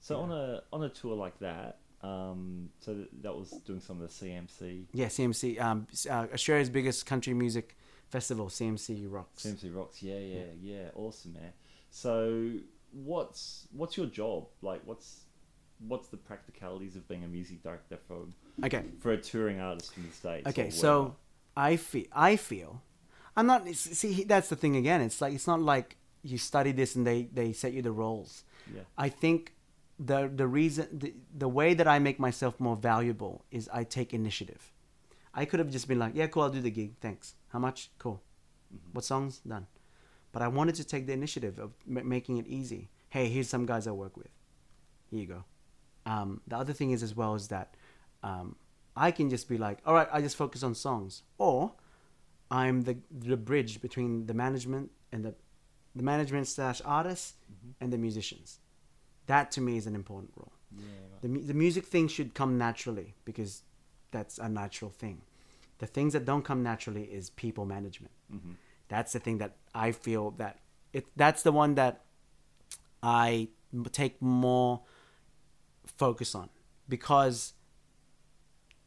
So yeah. on a on a tour like that, um, so that was doing some of the CMC. Yeah, CMC, um, uh, Australia's biggest country music festival, CMC Rocks. CMC Rocks, yeah, yeah, yeah, yeah. awesome, man. So, what's what's your job like? What's what's the practicalities of being a music director for okay for a touring artist in the states? Okay, so I feel I feel I'm not see that's the thing again. It's like it's not like you study this and they they set you the roles. Yeah. I think the the reason the, the way that I make myself more valuable is I take initiative. I could have just been like, yeah, cool, I'll do the gig. Thanks. How much? Cool. Mm-hmm. What songs? Done. But I wanted to take the initiative of m- making it easy. Hey, here's some guys I work with. Here you go. Um, the other thing is as well is that um, I can just be like, all right, I just focus on songs, or I'm the the bridge between the management and the the management slash artists mm-hmm. and the musicians that to me is an important role. Yeah. The, the music thing should come naturally because that's a natural thing. The things that don't come naturally is people management. Mm-hmm. That's the thing that I feel that it. That's the one that I take more focus on because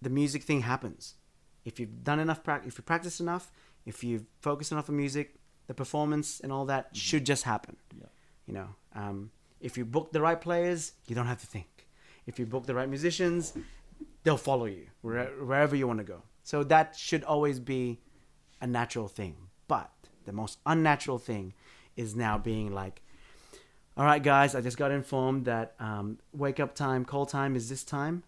the music thing happens. If you've done enough practice, if you practice enough, if you've focused enough on music, the performance and all that mm-hmm. should just happen. Yeah. You know, um, if you book the right players, you don't have to think. If you book the right musicians, they'll follow you wherever you want to go. So that should always be a natural thing. The most unnatural thing is now being like, all right, guys, I just got informed that um, wake up time, call time is this time.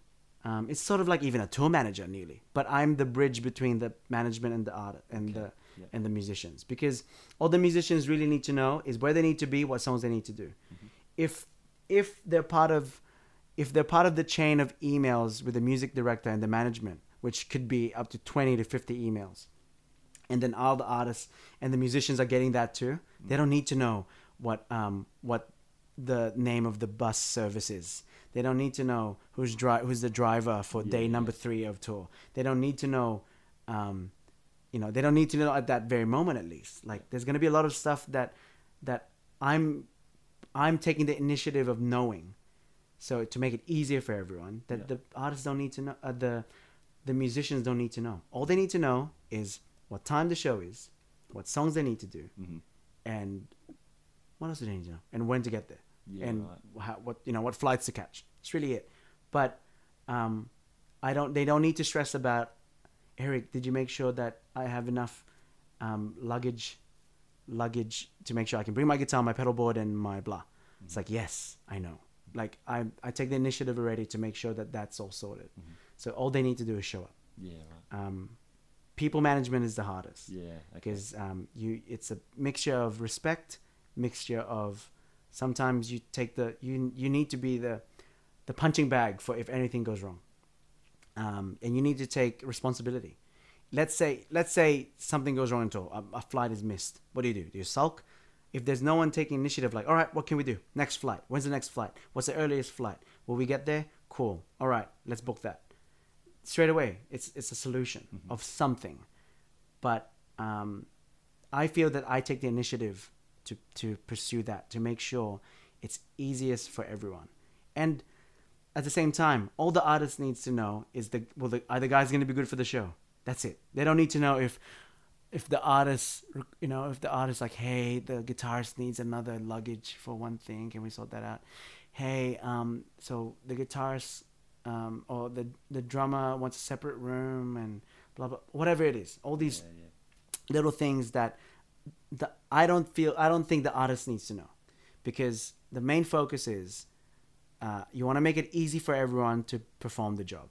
Um, it's sort of like even a tour manager nearly, but I'm the bridge between the management and the art and okay. the yeah. and the musicians because all the musicians really need to know is where they need to be, what songs they need to do. Mm-hmm if if they're part of if they're part of the chain of emails with the music director and the management, which could be up to 20 to 50 emails, and then all the artists and the musicians are getting that too, they don't need to know what um, what the name of the bus service is. They don't need to know who's dri- who's the driver for yeah, day number three of tour. They don't need to know, um, you know, they don't need to know at that very moment at least. Like there's gonna be a lot of stuff that that I'm I'm taking the initiative of knowing, so to make it easier for everyone that Yeah. the artists don't need to know uh, the the musicians don't need to know. All they need to know is what time the show is, what songs they need to do, Mhm. and what else do they need to know, and when to get there, Yeah, and right. how, what you know what flights to catch. That's really it. But um, I don't. They don't need to stress about. Eric, did you make sure that I have enough um, luggage, luggage to make sure I can bring my guitar, my pedal board, and my blah? Mm-hmm. It's like yes, I know. Like I, I take the initiative already to make sure that that's all sorted. Mm-hmm. So all they need to do is show up. Yeah, right. Um, people management is the hardest Yeah, okay. because um, you it's a mixture of respect, mixture of sometimes you take the you you need to be the the punching bag for if anything goes wrong, um, and you need to take responsibility. Let's say let's say something goes wrong at all, a, a flight is missed. What do you do? Do you sulk? If there's no one taking initiative, like, all right, what can we do? Next flight. When's the next flight? What's the earliest flight? Will we get there? Cool. All right, let's book that. Straight away, it's it's a solution of something but um, I feel that I take the initiative to to pursue that to make sure it's easiest for everyone, and at the same time, all the artist needs to know is the well, the, are the guys going to be good for the show? That's it. They don't need to know if if the artist you know if the artist like hey the guitarist needs another luggage for one thing can we sort that out hey um so the guitarist um or the the drummer wants a separate room and blah blah whatever it is all these Yeah, yeah. little things that the, I don't feel I don't think the artist needs to know because the main focus is uh, you want to make it easy for everyone to perform the job.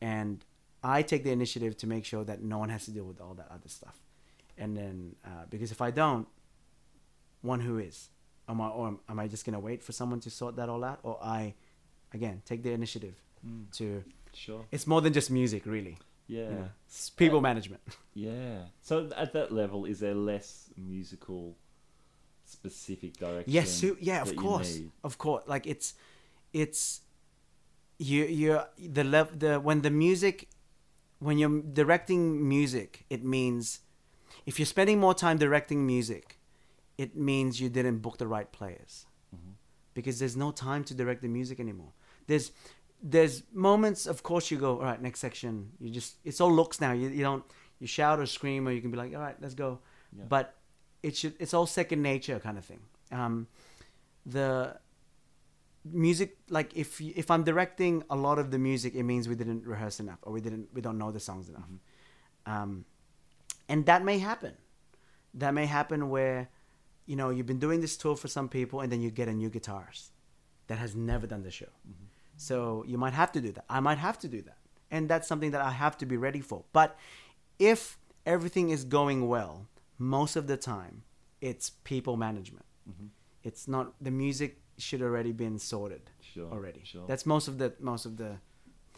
And I take the initiative to make sure that no one has to deal with all that other stuff. And then uh, because if I don't one who is? Am I or am I just gonna wait for someone to sort that all out? Or I again take the initiative Mm, to sure. it's more than just music really Yeah. you know, it's people management Yeah. So at that level, is there less musical specific direction? Yes, so, yeah, of course, of course. Like it's, it's, you you the lev the when the music, when you're directing music, it means, if you're spending more time directing music, it means you didn't book the right players, Mm-hmm. because there's no time to direct the music anymore. There's there's moments, of course, you go all right next section. You just it's all looks now. You you don't you shout or scream or you can be like all right let's go, Yeah. but it should it's all second nature kind of thing. Um, the music like if if I'm directing a lot of the music, it means we didn't rehearse enough or we didn't we don't know the songs enough, um, and that may happen. That may happen where, you know, you've been doing this tour for some people, and then you get a new guitarist that has never done the show. So you might have to do that. I might have to do that, and that's something that I have to be ready for. But if everything is going well, most of the time, it's people management. Mm-hmm. It's not the music should already been sorted Sure. already. Sure. That's most of the most of the.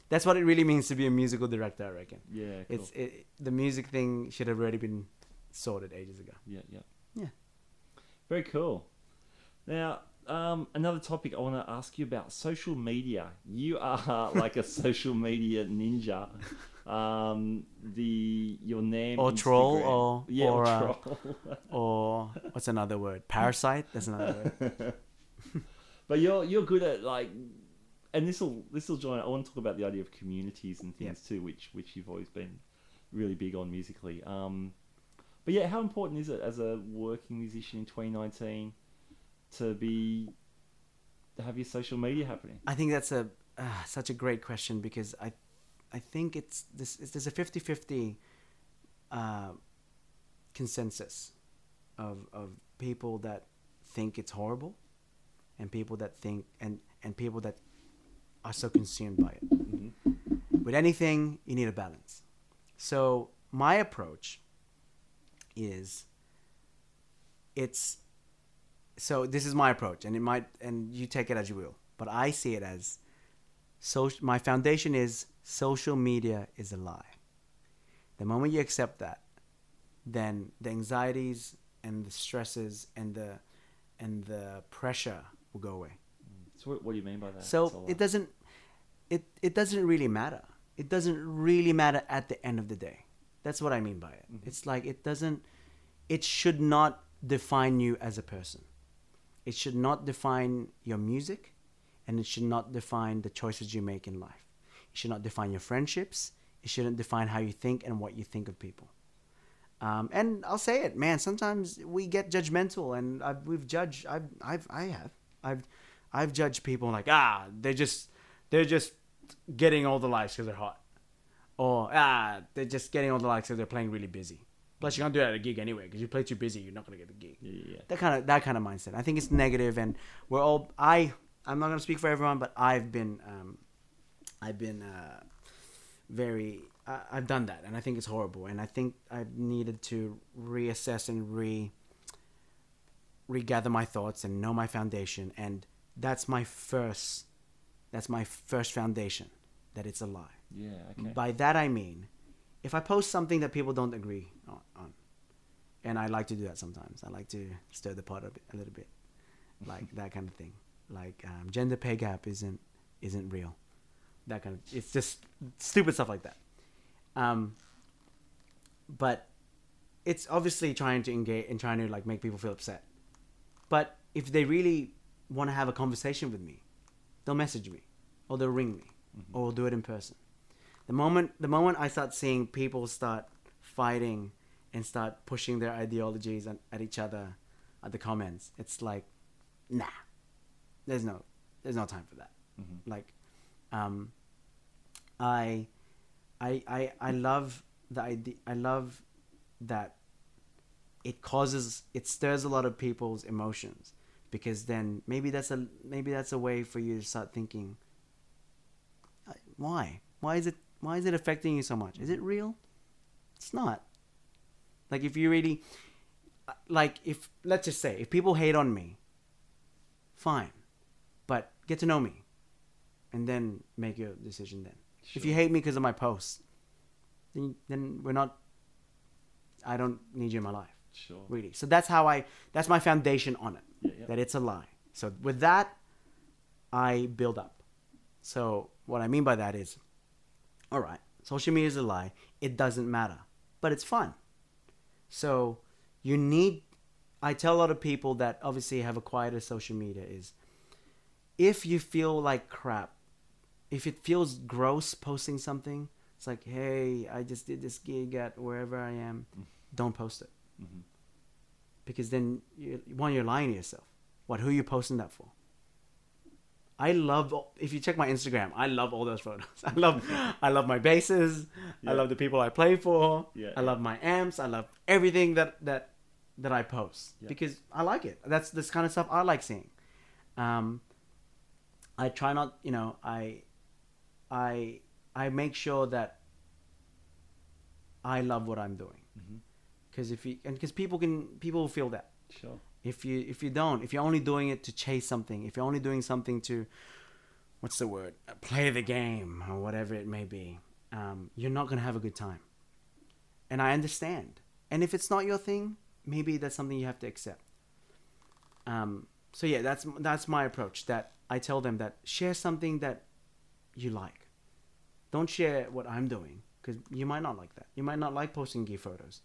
That's what it really means to be a musical director. I reckon. yeah. Cool. It's it, the music thing should have already been sorted ages ago. Yeah, yeah. Yeah. Very cool. Now, um, another topic I want to ask you about social media. You are like a social media ninja. Um, the your name Or troll, or- yeah, or, uh, troll. Or what's another word? Parasite. That's another word. but you're you're good at like, and this will this will join. I want to talk about the idea of communities and things too, which which you've always been really big on musically. Um, but yeah, how important is it as a working musician in 2019 to be to have your social media happening? I think that's a uh, such a great question because I I think it's this it's, there's a 50-50 uh, consensus of of people that think it's horrible and people that think and and people that are so consumed by it. Mm-hmm. With anything, you need a balance. So my approach is it's so this is my approach and it might and you take it as you will. But i see it as so my foundation is social media is a lie. The moment you accept that then the anxieties and the stresses and the and the pressure will go away. So what, what do you mean by that? so It's a lot. it doesn't it it doesn't really matter. It doesn't really matter at the end of the day. That's what i mean by it. Mm-hmm. it's like it doesn't it should not define you as a person it should not define your music and it should not define the choices you make in life. It should not define your friendships. It shouldn't define how you think and what you think of people. Um, and I'll say it, man. Sometimes we get judgmental, and I've, we've judged. I've, I've, I have. I've, I've judged people like ah, they're just, they're just getting all the likes because they're hot, or ah, they're just getting all the likes because they're playing really busy. Plus, you can't do that at a gig anyway because you play too busy, you're not gonna get the gig. Yeah, yeah. That kind of that kind of mindset. I think it's negative, and we're all. I I'm not gonna speak for everyone, but I've been um, I've been uh, very. I, I've done that, and I think it's horrible. And I think I've needed to reassess and re regather my thoughts and know my foundation. And that's my first. That's my first foundation. That it's a lie. Yeah. Okay. By that I mean, if I post something that people don't agree on, on, and I like to do that sometimes. I like to stir the pot a, bit, a little bit, like that kind of thing. Like um, gender pay gap isn't isn't real. That kind of it's just stupid stuff like that. Um, but it's obviously trying to engage and trying to like make people feel upset. But if they really want to have a conversation with me, they'll message me, or they'll ring me, or we'll do it in person. The moment the moment I start seeing people start fighting and start pushing their ideologies at, at each other at the comments, it's like, nah, there's no there's no time for that. Mhm. Like, um, I, I I I love the idea. I love that it causes it stirs a lot of people's emotions because then maybe that's a maybe that's a way for you to start thinking uh, why why is it why is it affecting you so much? Is it real? It's not. Like if you really like if let's just say if people hate on me fine. But get to know me and then make your decision then. If you hate me because of my posts then, then we're not i don't need you in my life Sure. really. So that's how i that's my foundation on it Yeah, yeah. that it's a lie. So with that i build up. So what i mean by that is all right social media is a lie. It doesn't matter but it's fun. So you need i tell a lot of people that obviously have a quieter social media is if you feel like crap if it feels gross posting something it's like hey i just did this gig at wherever i am don't post it. Mhm. because then you, one you're lying to yourself. What who are you posting that for i love if you check my instagram i love all those photos i love i love my basses. Yeah. i love the people i play for Yeah, i yeah. love my amps i love everything that that that i post Yeah. because i like it that's this kind of stuff i like seeing um i try not you know i i i make sure that i love what i'm doing Mhm. because if you and because people can people will feel that Sure. If you if you don't if you're only doing it to chase something if you're only doing something to what's the word Uh, play the game or whatever it may be um, you're not going to have a good time. And i understand. And if it's not your thing maybe that's something you have to accept. Um, so yeah that's that's my approach that i tell them that share something that you like. Don't share what i'm doing because you might not like that. You might not like posting gear photos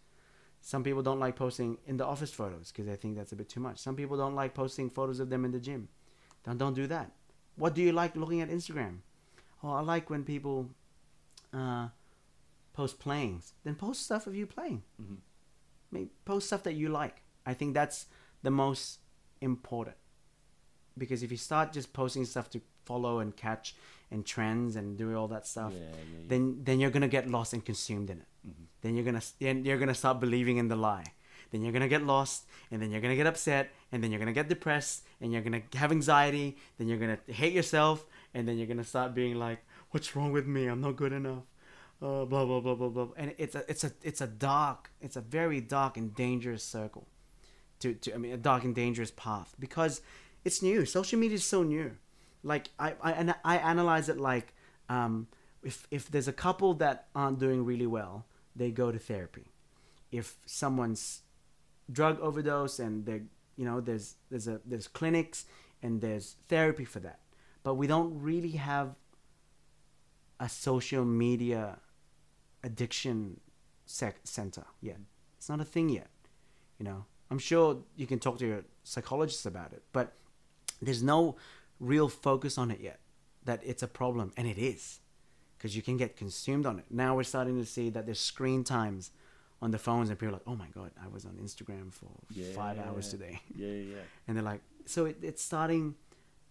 some people don't like posting in the office photos because they think that's a bit too much. Some people don't like posting photos of them in the gym. Don't don't do that. What do you like looking at Instagram? Oh, I like when people uh, post playings. Then post stuff of you playing. Mhm. Maybe post stuff that you like. I think that's the most important. Because if you start just posting stuff to follow and catch and trends and do all that stuff, Yeah, yeah, yeah. then then you're gonna get lost and consumed in it. Mhm. Then you're gonna then you're gonna start believing in the lie. Then you're gonna get lost, and then you're gonna get upset, and then you're gonna get depressed, and you're gonna have anxiety. Then you're gonna hate yourself, and then you're gonna start being like, "What's wrong with me? I'm not good enough." Uh, blah blah blah blah blah. And it's a it's a it's a dark, it's a very dark and dangerous circle. To, to I mean, a dark and dangerous path because it's new. Social media is so new. Like I I and I analyze it like um, if if there's a couple that aren't doing really well, they go to therapy. If someone's drug overdose and they you know there's there's a there's clinics and there's therapy for that, but we don't really have a social media addiction sec- center yet. It's not a thing yet. You know, I'm sure you can talk to your psychologist about it, but there's no real focus on it yet that it's a problem, and it is because you can get consumed on it. Now we're starting to see that there's screen times on the phones, and people are like, "Oh my god, I was on Instagram for Yeah. five hours today," Yeah, yeah. and they're like, so it, it's starting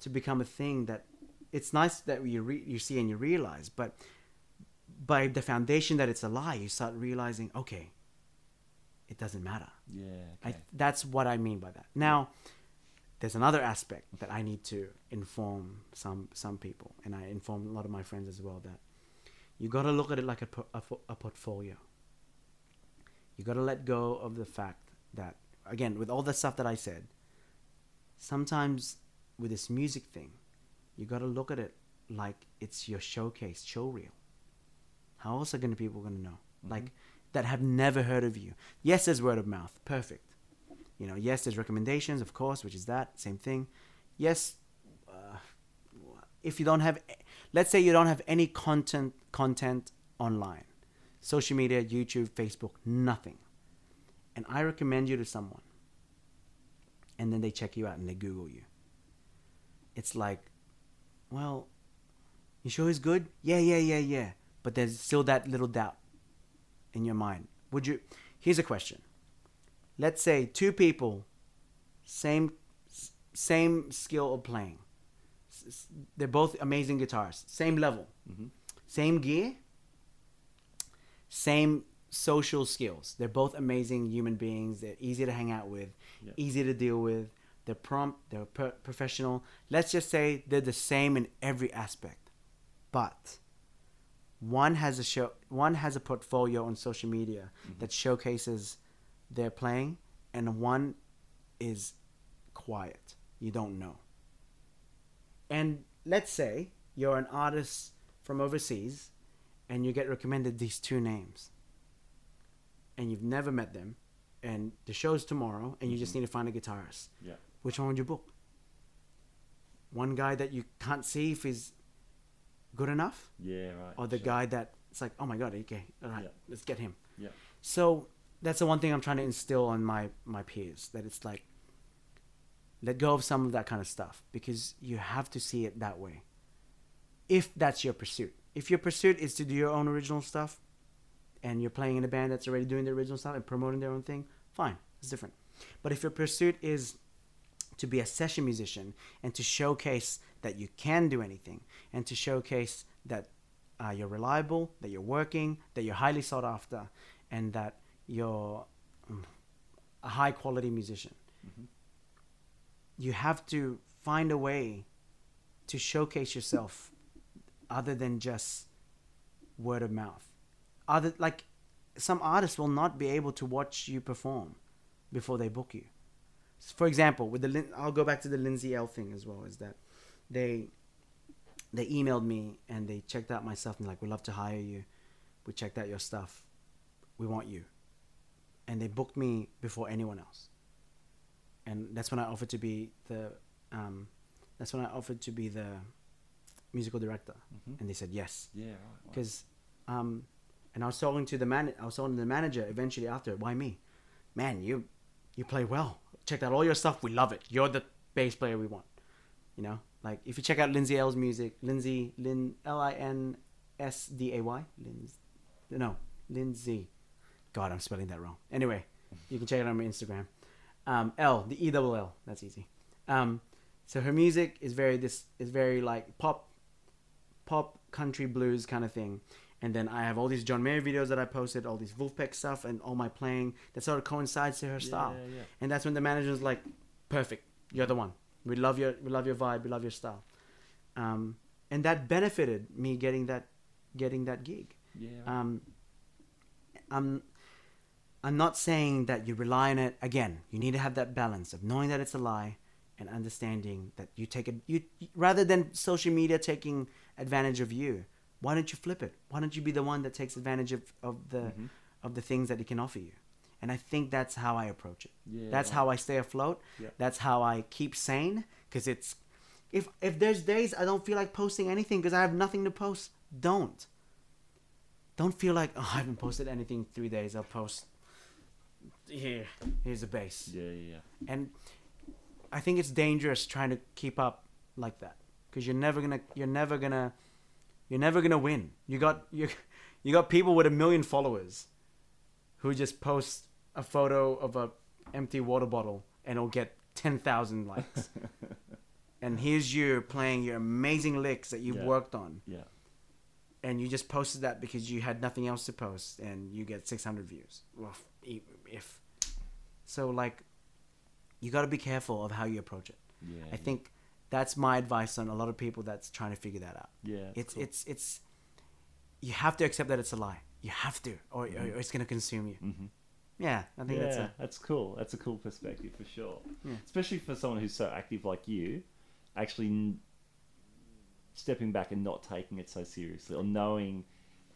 to become a thing that it's nice that you re- you see and you realize, but by the foundation that it's a lie, you start realizing, okay, it doesn't matter. Yeah. I, that's what I mean by that. Now, there's another aspect that I need to inform some some people, and I inform a lot of my friends as well that you got to look at it like a, a, a portfolio. You got to let go of the fact that again, with all the stuff that I said, sometimes with this music thing, you got to look at it like it's your showcase, show reel. How else are gonna people gonna know? Mm-hmm. Like that have never heard of you. Yes, there's word of mouth, perfect. You know, yes, there's recommendations, of course, which is that same thing. Yes, uh, if you don't have, let's say you don't have any content content online, social media, YouTube, Facebook, nothing, and I recommend you to someone, and then they check you out and they Google you. It's like, well, you sure he's good? Yeah, yeah, yeah, yeah. But there's still that little doubt in your mind. Would you? Here's a question. Let's say two people, same, same skill of playing. They're both amazing guitarists, same level, mm-hmm. same gear, same social skills. They're both amazing human beings. They're easy to hang out with, easy to deal with. They're prompt. They're per- professional. Let's just say they're the same in every aspect, but one has a show one has a portfolio on social media mm-hmm. that showcases their playing and one is quiet you don't know and let's say you're an artist from overseas and you get recommended these two names and you've never met them and the show's tomorrow and you just mm-hmm. need to find a guitarist Yeah. which one would you book one guy that you can't see if he's good enough Yeah. Right. or the sure. guy that it's like, oh my god, okay, all right, Yeah. let's get him. Yeah. So that's the one thing I'm trying to instill on my my peers that it's like, let go of some of that kind of stuff because you have to see it that way. If that's your pursuit, if your pursuit is to do your own original stuff, and you're playing in a band that's already doing the original stuff and promoting their own thing, fine, it's different. But if your pursuit is to be a session musician and to showcase that you can do anything and to showcase that uh, you're reliable, that you're working, that you're highly sought after, and that you're mm, a high quality musician. You have to find a way to showcase yourself other than just word of mouth. Other like some artists will not be able to watch you perform before they book you. For example, with the Lin- I'll go back to the Lindsay Ell thing as well. Is that they they emailed me and they checked out my stuff and like, we'd love to hire you. We checked out your stuff. We want you. And they booked me before anyone else. And that's when I offered to be the, um, that's when I offered to be the musical director. Mhm. And they said yes. Yeah. Right. right. Because, um, and I was talking to the man, I was talking to the manager eventually after, why me? Man, you, you play well. Check out all your stuff. We love it. You're the bass player we want. You know, like if you check out Lindsay Ell's music, Lindsay Lin L I N S D A Y, Lindsay, no Lindsay. God, I'm spelling that wrong. Anyway, you can check it out on my Instagram. Um, L the E double L. That's easy. Um, so her music is very this is very like pop, pop country blues kind of thing. And then I have all these John Mayer videos that I posted, all these Vulfpeck stuff, and all my playing that sort of coincides to her style. Yeah, yeah. And that's when the manager's like, "Perfect, you're the one. We love your, we love your vibe, we love your style." Um, and that benefited me getting that, getting that gig. Yeah. Um, I'm, I'm not saying that you rely on it. Again, you need to have that balance of knowing that it's a lie and understanding that you take it. You rather than social media taking advantage of you, why don't you flip it? Why don't you be the one that takes advantage of, of the Mhm. of the things that it can offer you? And I think that's how I approach it. Yeah, that's how I stay afloat. Yeah. That's how I keep sane. Because it's if if there's days I don't feel like posting anything because I have nothing to post, don't. Don't feel like oh I haven't posted anything in three days. I'll post here, here's the bass. Yeah, yeah, yeah. And I think it's dangerous trying to keep up like that because you're never gonna, you're never gonna, you're never gonna win. You got you, you got people with a million followers who just post a photo of a empty water bottle and it'll get ten thousand likes. and here's you playing your amazing licks that you've Yeah. worked on Yeah. and you just posted that because you had nothing else to post and you get 600 views well if, so like you got to be careful of how you approach it Yeah. i think that's my advice on a lot of people that's trying to figure that out Yeah. it's cool. it's it's you have to accept that it's a lie you have to or, or it's going to consume you Mhm. yeah i think yeah, that's a that's cool. That's a cool perspective for sure. Yeah. Especially for someone who's so active like you, actually n- stepping back and not taking it so seriously, or knowing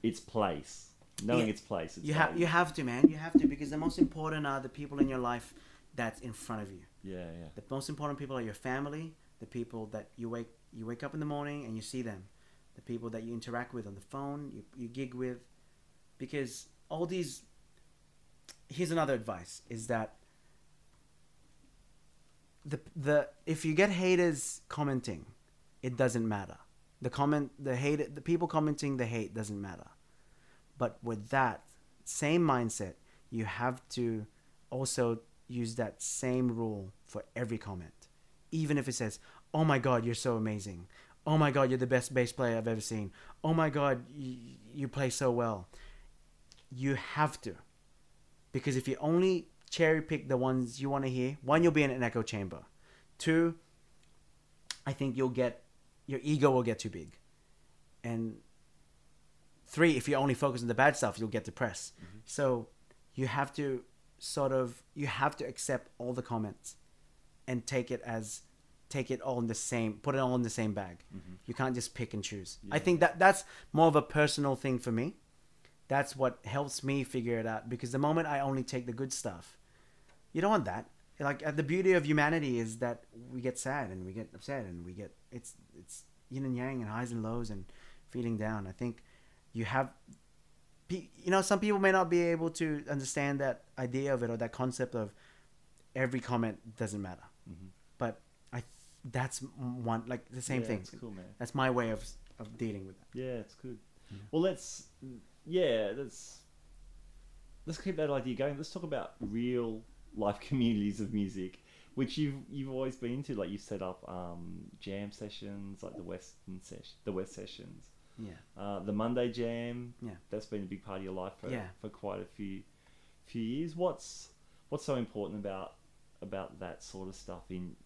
its place, knowing Yeah. its place. Its you have you have to man you have to because the most important are the people in your life that's in front of you Yeah, yeah. The most important people are your family, the people that you wake you wake up in the morning and you see them, the people that you interact with on the phone, you, you gig with, because all these. Here's another advice: is that the the if you get haters commenting, it doesn't matter. The comment, the hate, the people commenting the hate doesn't matter. But with that same mindset, you have to also use that same rule for every comment. Even if it says, "Oh my god, you're so amazing. Oh my god, you're the best bass player I've ever seen. Oh my god, you, you play so well." You have to. Because if you only cherry pick the ones you want to hear, one you'll be in an echo chamber. Two, I think you'll get your ego will get too big. And three, if you only focus on the bad stuff, you'll get depressed. So you have to sort of you have to accept all the comments and take it as take it all in the same put it all in the same bag. You can't just pick and choose. I think that that's more of a personal thing for me. That's what helps me figure it out because the moment I only take the good stuff, you don't want that. Like uh, the beauty of humanity is that we get sad and we get upset and we get it's it's yin and yang and highs and lows and feeling down. I think you have you know some people may not be able to understand that idea of it or that concept of every comment doesn't matter. Mhm. But I that's one like the same Yeah, thing. It's cool, man. That's my way of of dealing with that. Yeah, it's good. Well, let's yeah, let's let's keep that idea going. Let's talk about real life communities of music, which you've you've always been to. Like you set up um, jam sessions, like the Western session, the West sessions, Yeah. uh, the Monday Jam. Yeah. that's been a big part of your life for Yeah. for quite a few few years. What's what's so important about about that sort of stuff in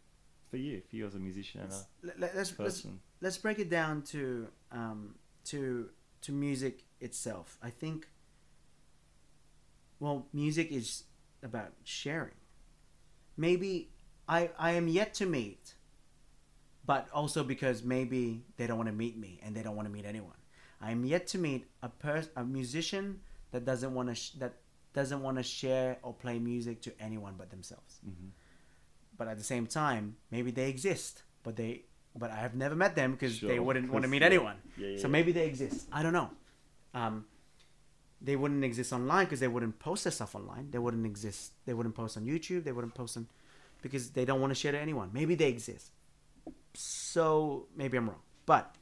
for you, for you as a musician and a Let, let, let's, let's person? let's break it down to um, to to music itself. I think. Well, music is about sharing. Maybe I I am yet to meet, but also because maybe they don't want to meet me and they don't want to meet anyone. I am yet to meet a pers- a musician that doesn't want to sh- that doesn't want to share or play music to anyone but themselves Mhm. but at the same time, maybe they exist, but they, but I have never met them because they wouldn't want to meet yeah. anyone. Yeah, yeah, So maybe they exist. I don't know. Um, they wouldn't exist online because they wouldn't post their stuff online. They wouldn't exist. They wouldn't post on YouTube. They wouldn't post on because they don't want to share to anyone. Maybe they exist. So maybe I'm wrong, but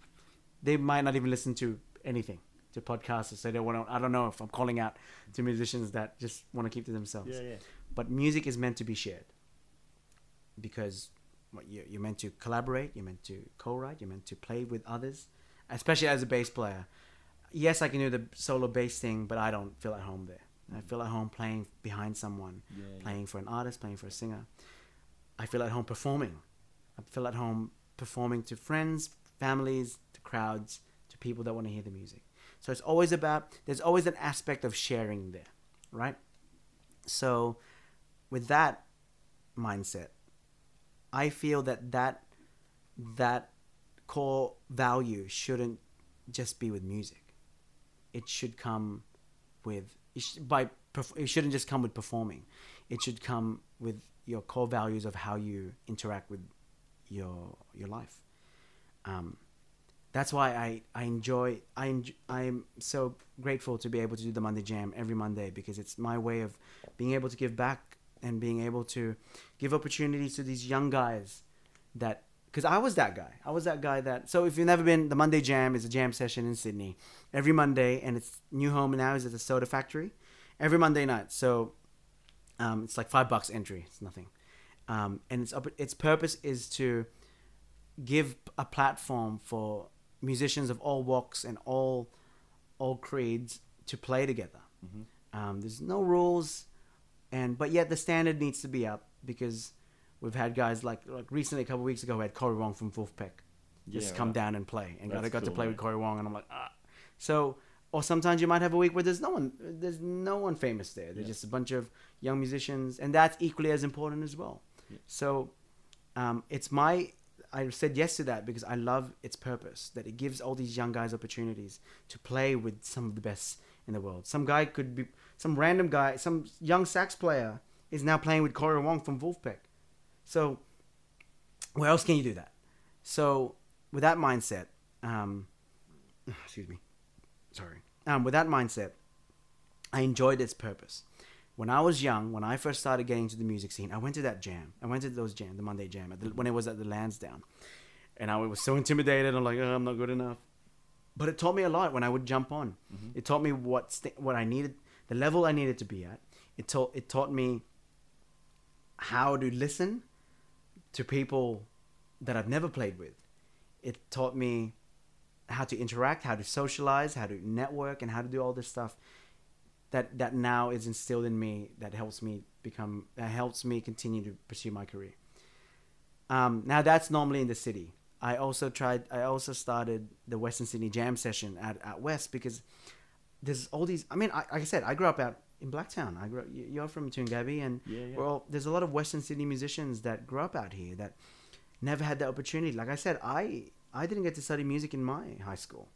they might not even listen to anything to podcasts. So they want to. I don't know if I'm calling out to musicians that just want to keep to themselves Yeah, yeah. but music is meant to be shared because you're meant to collaborate you're meant to co-write you're meant to play with others especially as a bass player yes i can do the solo bass thing but i don't feel at home there i feel at home playing behind someone Yeah, yeah. playing for an artist playing for a singer i feel at home performing i feel at home performing to friends families to crowds to people that want to hear the music. So it's always about there's always an aspect of sharing there right? So with that mindset i feel that that that core value shouldn't just be with music. It should come with it sh- by it shouldn't just come with performing. It should come with your core values of how you interact with your your life um, that's why I, I enjoy I enjoy, I'm so grateful to be able to do the Monday Jam every Monday because it's my way of being able to give back and being able to give opportunities to these young guys that because I was that guy. I was that guy that. So if you've never been, the Monday Jam is a jam session in Sydney every Monday, and its new home now is at the Soda Factory every Monday night. So um, it's like five bucks entry. It's nothing, um, and its its purpose is to give a platform for musicians of all walks and all all creeds to play together. Mm-hmm. Um, there's no rules, and but yet the standard needs to be up because We've had guys like like recently a couple weeks ago we had Corey Wong from Vulfpeck just yeah, come right. down and play, and got I got cool, to play with Corey Wong, and I'm like ah. So or sometimes you might have a week where there's no one there's no one famous there. There's yeah. just a bunch of young musicians, and that's equally as important as well. So um, it's my I said yes to that because I love its purpose that it gives all these young guys opportunities to play with some of the best in the world. Some guy could be some random guy, some young sax player is now playing with Corey Wong from Vulfpeck. So, where else can you do that? So, with that mindset, um, excuse me, sorry. Um, with that mindset, I enjoyed its purpose. When I was young, when I first started getting into the music scene, I went to that jam. I went to those jam, the Monday jam, the, when it was at the Lansdowne, and I was so intimidated. I'm like, oh, I'm not good enough. But it taught me a lot when I would jump on. Mm-hmm. It taught me what st- what I needed, the level I needed to be at. It taught it taught me how to listen to people that I've never played with. It taught me how to interact, how to socialize, how to network, and how to do all this stuff that that now is instilled in me that helps me become that helps me continue to pursue my career. Um, now that's normally in the city. I also tried. I also started the Western Sydney Jam session at, at West because there's all these. I mean, I, like I said, I grew up out in Blacktown. I grew. Up, you're from Toongabbie, and yeah, yeah. well, there's a lot of Western Sydney musicians that grew up out here that never had the opportunity. Like I said, I I didn't get to study music in my high school.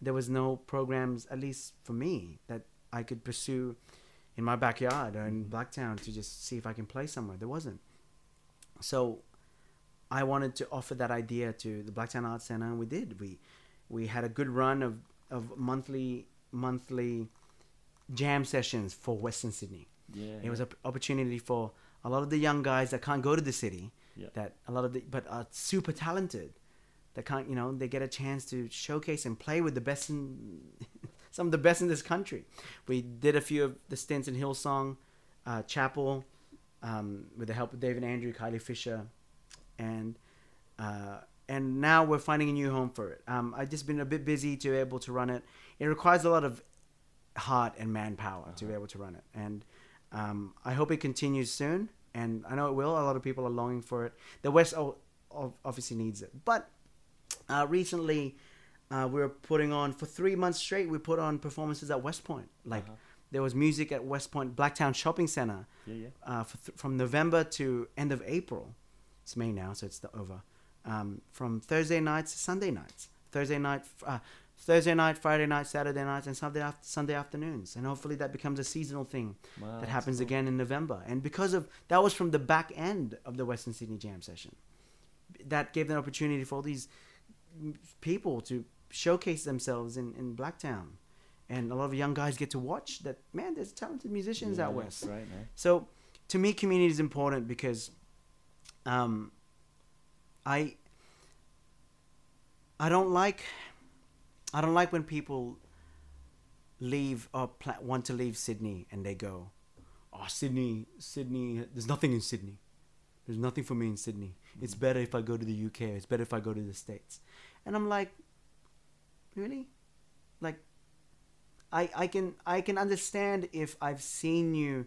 There was no programs, at least for me, that I could pursue in my backyard or in mm-hmm. Blacktown to just see if I can play somewhere. There wasn't. So I wanted to offer that idea to the Blacktown Arts Center, and we did. We we had a good run of of monthly monthly jam sessions for Western Sydney. Yeah, it was an opportunity for a lot of the young guys that can't go to the city. Yeah. That a lot of the but are super talented. That can't you know they get a chance to showcase and play with the best in some of the best in this country. We did a few of the stints in Hillsong, uh, Chapel, um, with the help of David Andrew, Kylie Fisher, and. Uh, and now we're finding a new home for it. Um, I've just been a bit busy to be able to run it. It requires a lot of heart and manpower uh-huh. to be uh-huh. able to run it. And um, I hope it continues soon. And I know it will. A lot of people are longing for it. The West obviously needs it. But uh, recently, uh, we were putting on for three months straight. We put on performances at West Point. Like uh-huh. there was music at West Point Blacktown Shopping Center. Yeah, yeah. Uh, th- from November to end of April. It's May now, so it's over. Um, from Thursday nights to Sunday nights. Thursday night, uh, Thursday night, Friday night, Saturday nights, and Sunday after, Sunday afternoons, and hopefully that becomes a seasonal thing wow, that happens cool. again in November. And because of that was from the back end of the Western Sydney Jam session, that gave an opportunity for all these people to showcase themselves in in Blacktown, and a lot of young guys get to watch that. Man, there's talented musicians yeah, out west. Right, man. So, to me, community is important because, um, I. I don't like I don't like when people leave or pla- want to leave Sydney and they go, "Oh, Sydney, Sydney. There's nothing in Sydney. There's nothing for me in Sydney. It's better if I go to the UK. It's better if I go to the States." And I'm like, really? Like, I I can I can understand if I've seen you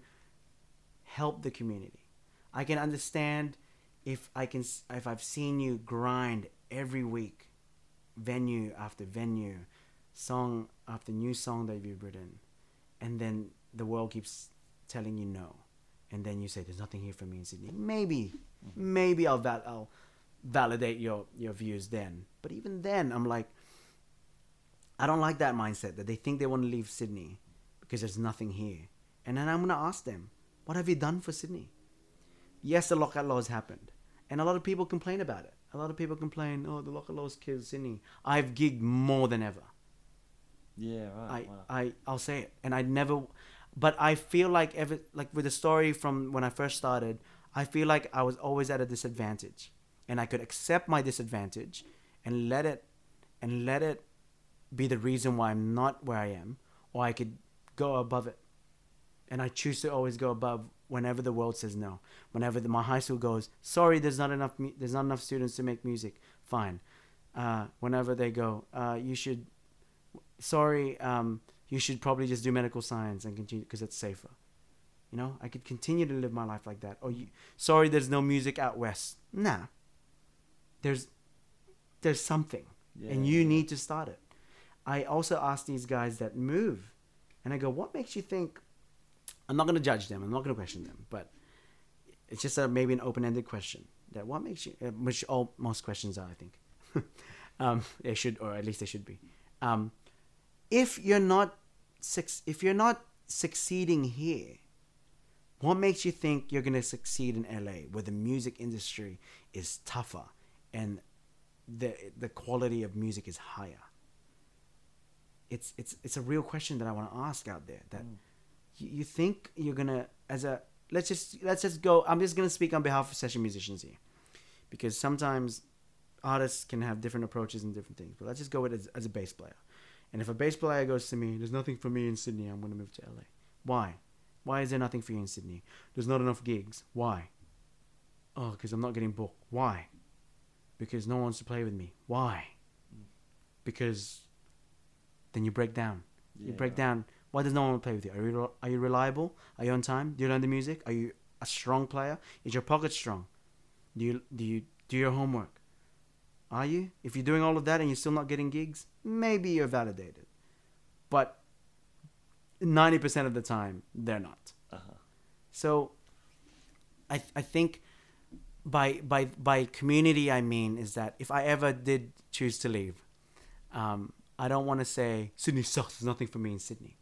help the community. I can understand if I can if I've seen you grind every week venue after venue, song after new song that you've written, and then the world keeps telling you no, and then you say there's nothing here for me in Sydney. Maybe, mm-hmm. maybe I'll val- I'll validate your your views then. But even then, I'm like, I don't like that mindset that they think they want to leave Sydney because there's nothing here. And then I'm gonna ask them, what have you done for Sydney? Yes, the lockout laws happened, and a lot of people complain about it. A lot of people complain, oh, the lockout laws killed Sydney. I've gigged more than ever. Yeah, right. I, wow. I, I'll say it, and I never, but I feel like ever like with the story from when I first started, I feel like I was always at a disadvantage, and I could accept my disadvantage, and let it, and let it, be the reason why I'm not where I am, or I could go above it, and I choose to always go above whenever the world says no. Whenever the, my high school goes, sorry, there's not enough, mu- there's not enough students to make music. Fine. Uh, whenever they go, uh, you should sorry, um, you should probably just do medical science and continue because it's safer. You know, I could continue to live my life like that. Or you, sorry, there's no music out west. Nah, there's there's something, Yeah, and you yeah. need to start it. I also ask these guys that move, and I go, what makes you think? I'm not going to judge them. I'm not going to question them, but it's just a maybe an open-ended question. That what makes you, uh, which all most questions are, I think. um, they should, or at least they should be. Um, if you're not if you're not succeeding here, what makes you think you're gonna succeed in LA, where the music industry is tougher and the the quality of music is higher? It's it's it's a real question that I want to ask out there. That mm. you, you think you're gonna as a let's just let's just go. I'm just gonna speak on behalf of session musicians here, because sometimes artists can have different approaches and different things. But let's just go with it as, as a bass player. And if a bass player goes to me, there's nothing for me in Sydney, I'm going to move to LA. Why? Why is there nothing for you in Sydney? There's not enough gigs. Why? Oh, because I'm not getting booked. Why? Because no one wants to play with me. Why? Mm. Because then you break down. you break down. Why does no one play with you? Are you, are you reliable? Are you on time? Do you learn the music? Are you a strong player? Is your pocket strong? Do you do you do your homework? Are you? If you're doing all of that and you're still not getting gigs, maybe you're validated. But 90% of the time, they're not. Uh-huh. So I, I think by, by, by community, I mean is that if I ever did choose to leave, um, I don't want to say, Sydney sucks, there's nothing for me in Sydney.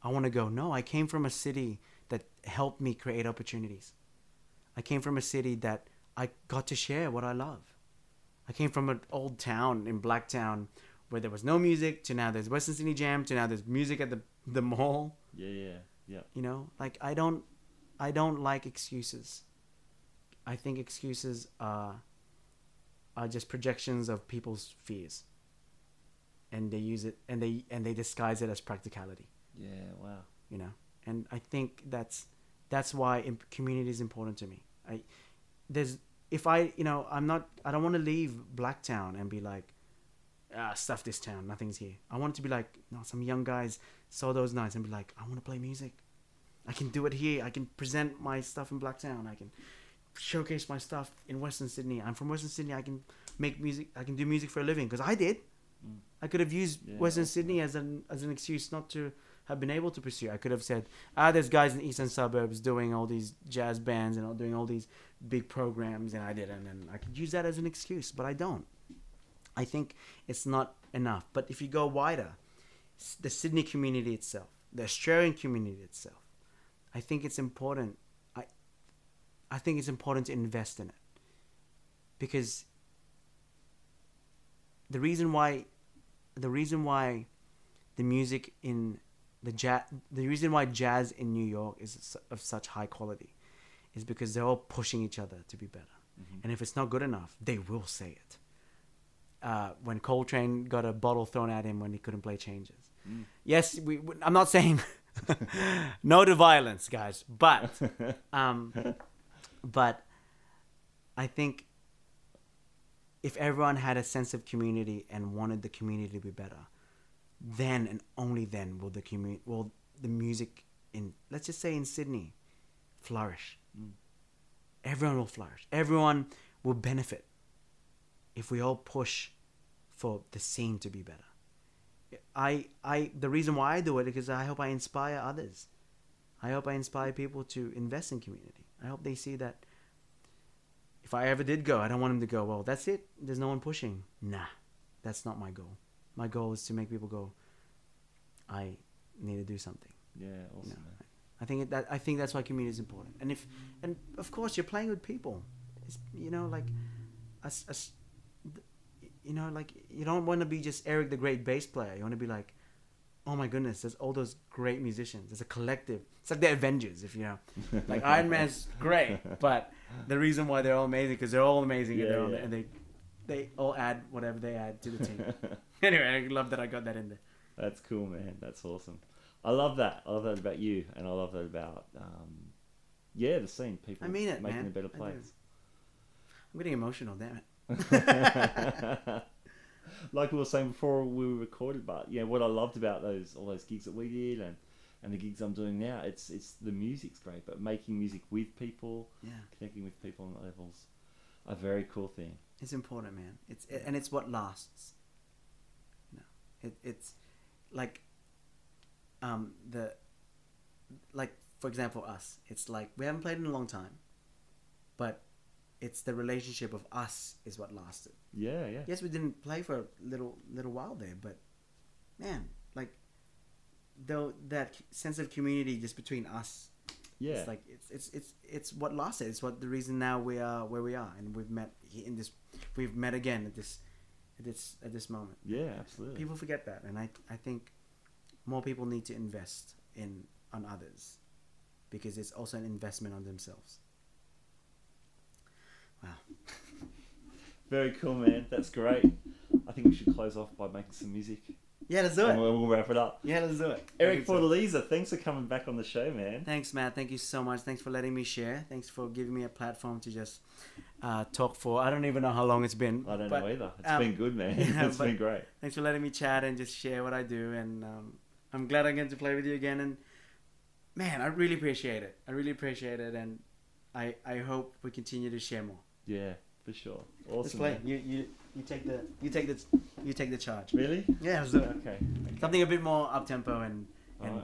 I want to go, no, I came from a city that helped me create opportunities. I came from a city that I got to share what I love. I came from an old town in Blacktown where there was no music to now there's Western Sydney Jam to now there's music at the the mall. Yeah, yeah, yeah. You know, like I don't, I don't like excuses. I think excuses are are just projections of people's fears, and they use it and they and they disguise it as practicality. Yeah, wow. You know, and I think that's that's why imp- community is important to me. I there's if I you know I'm not I don't want to leave Blacktown and be like ah stuff this town nothing's here. I want it to be like no some young guys saw those nights and be like I want to play music. I can do it here. I can present my stuff in Blacktown. I can showcase my stuff in Western Sydney. I'm from Western Sydney. I can make music. I can do music for a living because I did. Mm. I could have used Yeah, Western. Sydney as an as an excuse not to have been able to pursue. I could have said, ah, there's guys in the eastern suburbs doing all these jazz bands and doing all these big programs, and I didn't, and I could use that as an excuse, but I don't. I think it's not enough. But if you go wider, the Sydney community itself, the Australian community itself, I think it's important. I, I think it's important to invest in it because the reason why, the reason why, the music in the jazz, the reason why jazz in New York is of such high quality, is because they're all pushing each other to be better. Mhm. And if it's not good enough, they will say it. Uh, when Coltrane got a bottle thrown at him when he couldn't play changes. Mm. Yes, we, we- I'm not saying no to violence, guys, but um, but I think if everyone had a sense of community and wanted the community to be better, then and only then will the community will the music in let's just say in Sydney flourish. Mm. Everyone will flourish. Everyone will benefit if we all push for the scene to be better. I I the reason why I do it is because I hope I inspire others. I hope I inspire people to invest in community. I hope they see that if I ever did go, I don't want him to go, well, that's it. There's no one pushing. Nah, that's not my goal. My goal is to make people go, I need to do something. Yeah, awesome. I think that I think that's why community is important. And if and of course you're playing with people. It's, you know, like a, a you know, like you don't want to be just Eric the great bass player. You want to be like, oh my goodness, there's all those great musicians. There's a collective. It's like the Avengers, if you know. Like Iron Man's great, but the reason why they're all amazing because they're all amazing Yeah, and, they're all, yeah. and they they all add whatever they add to the team. anyway, I love that I got that in there. That's cool, man. That's awesome. I love that. I love that about you, and I love that about um, yeah, the scene. People I mean it, making man. a better place. I'm getting emotional, damn it. like we were saying before we were recorded, but yeah, what I loved about those all those gigs that we did and and the gigs I'm doing now, it's it's the music's great, but making music with people, Yeah, connecting with people on levels, a very cool thing. it's important, man. It's and it's what lasts. You know, it, it's like um the like for example us. It's like we haven't played in a long time, but it's the relationship of us is what lasted. Yeah, yeah, Yes, we didn't play for a little little while there, but man, like though that sense of community just between us yeah. it's like it's it's it's it's what lasted. It's what the reason now we are where we are, and we've met in this. We've met again at this, at this at this moment. yeah, absolutely. People forget that, and I I think more people need to invest in on others, because it's also an investment on themselves. Wow. Very cool, man. That's great. I think we should close off by making some music, Yeah, let's do it. we'll, we'll wrap it up. Yeah, let's do it. Eric so- thanks for coming back on the show, man. Thanks, Matt. Thank you so much. Thanks for letting me share. Thanks for giving me a platform to just uh, talk for. I don't even know how long it's been. I don't but know either. It's um, been good, man. yeah, it's been great. Thanks for letting me chat and just share what I do. And um, I'm glad I get to play with you again. And man, I really appreciate it. I really appreciate it. And I I hope we continue to share more. Yeah, for sure. Let's Awesome. play. You you you take the you take the you take the charge. Really? Yeah, let's do it. Okay. Something a bit more up tempo and, and.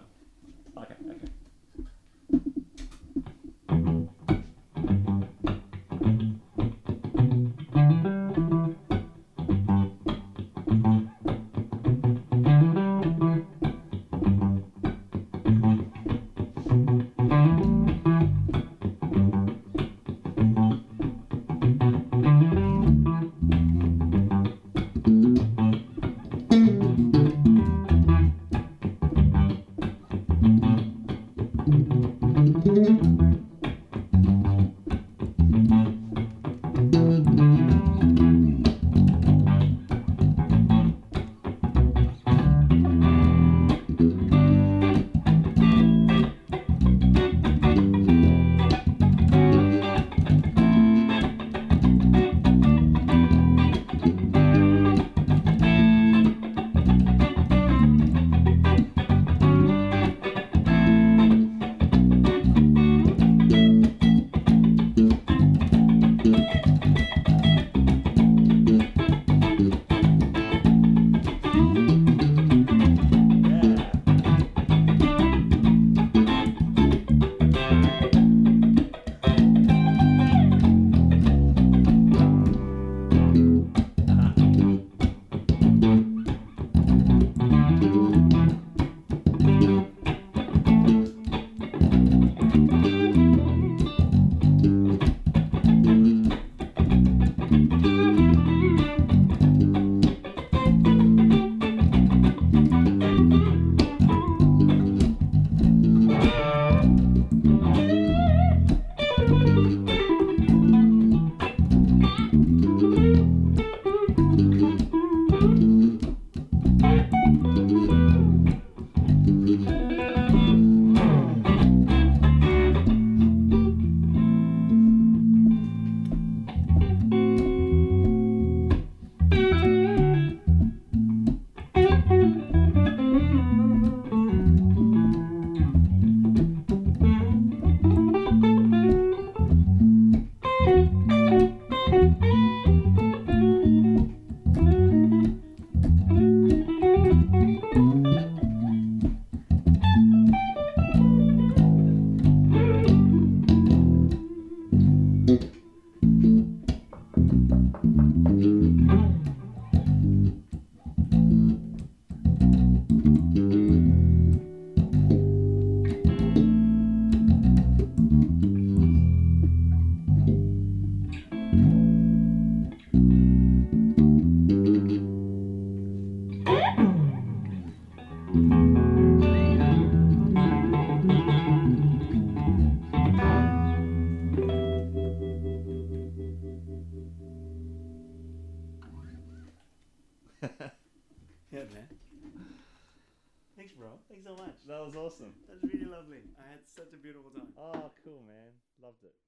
Beautiful time. Oh, cool, man. Loved it.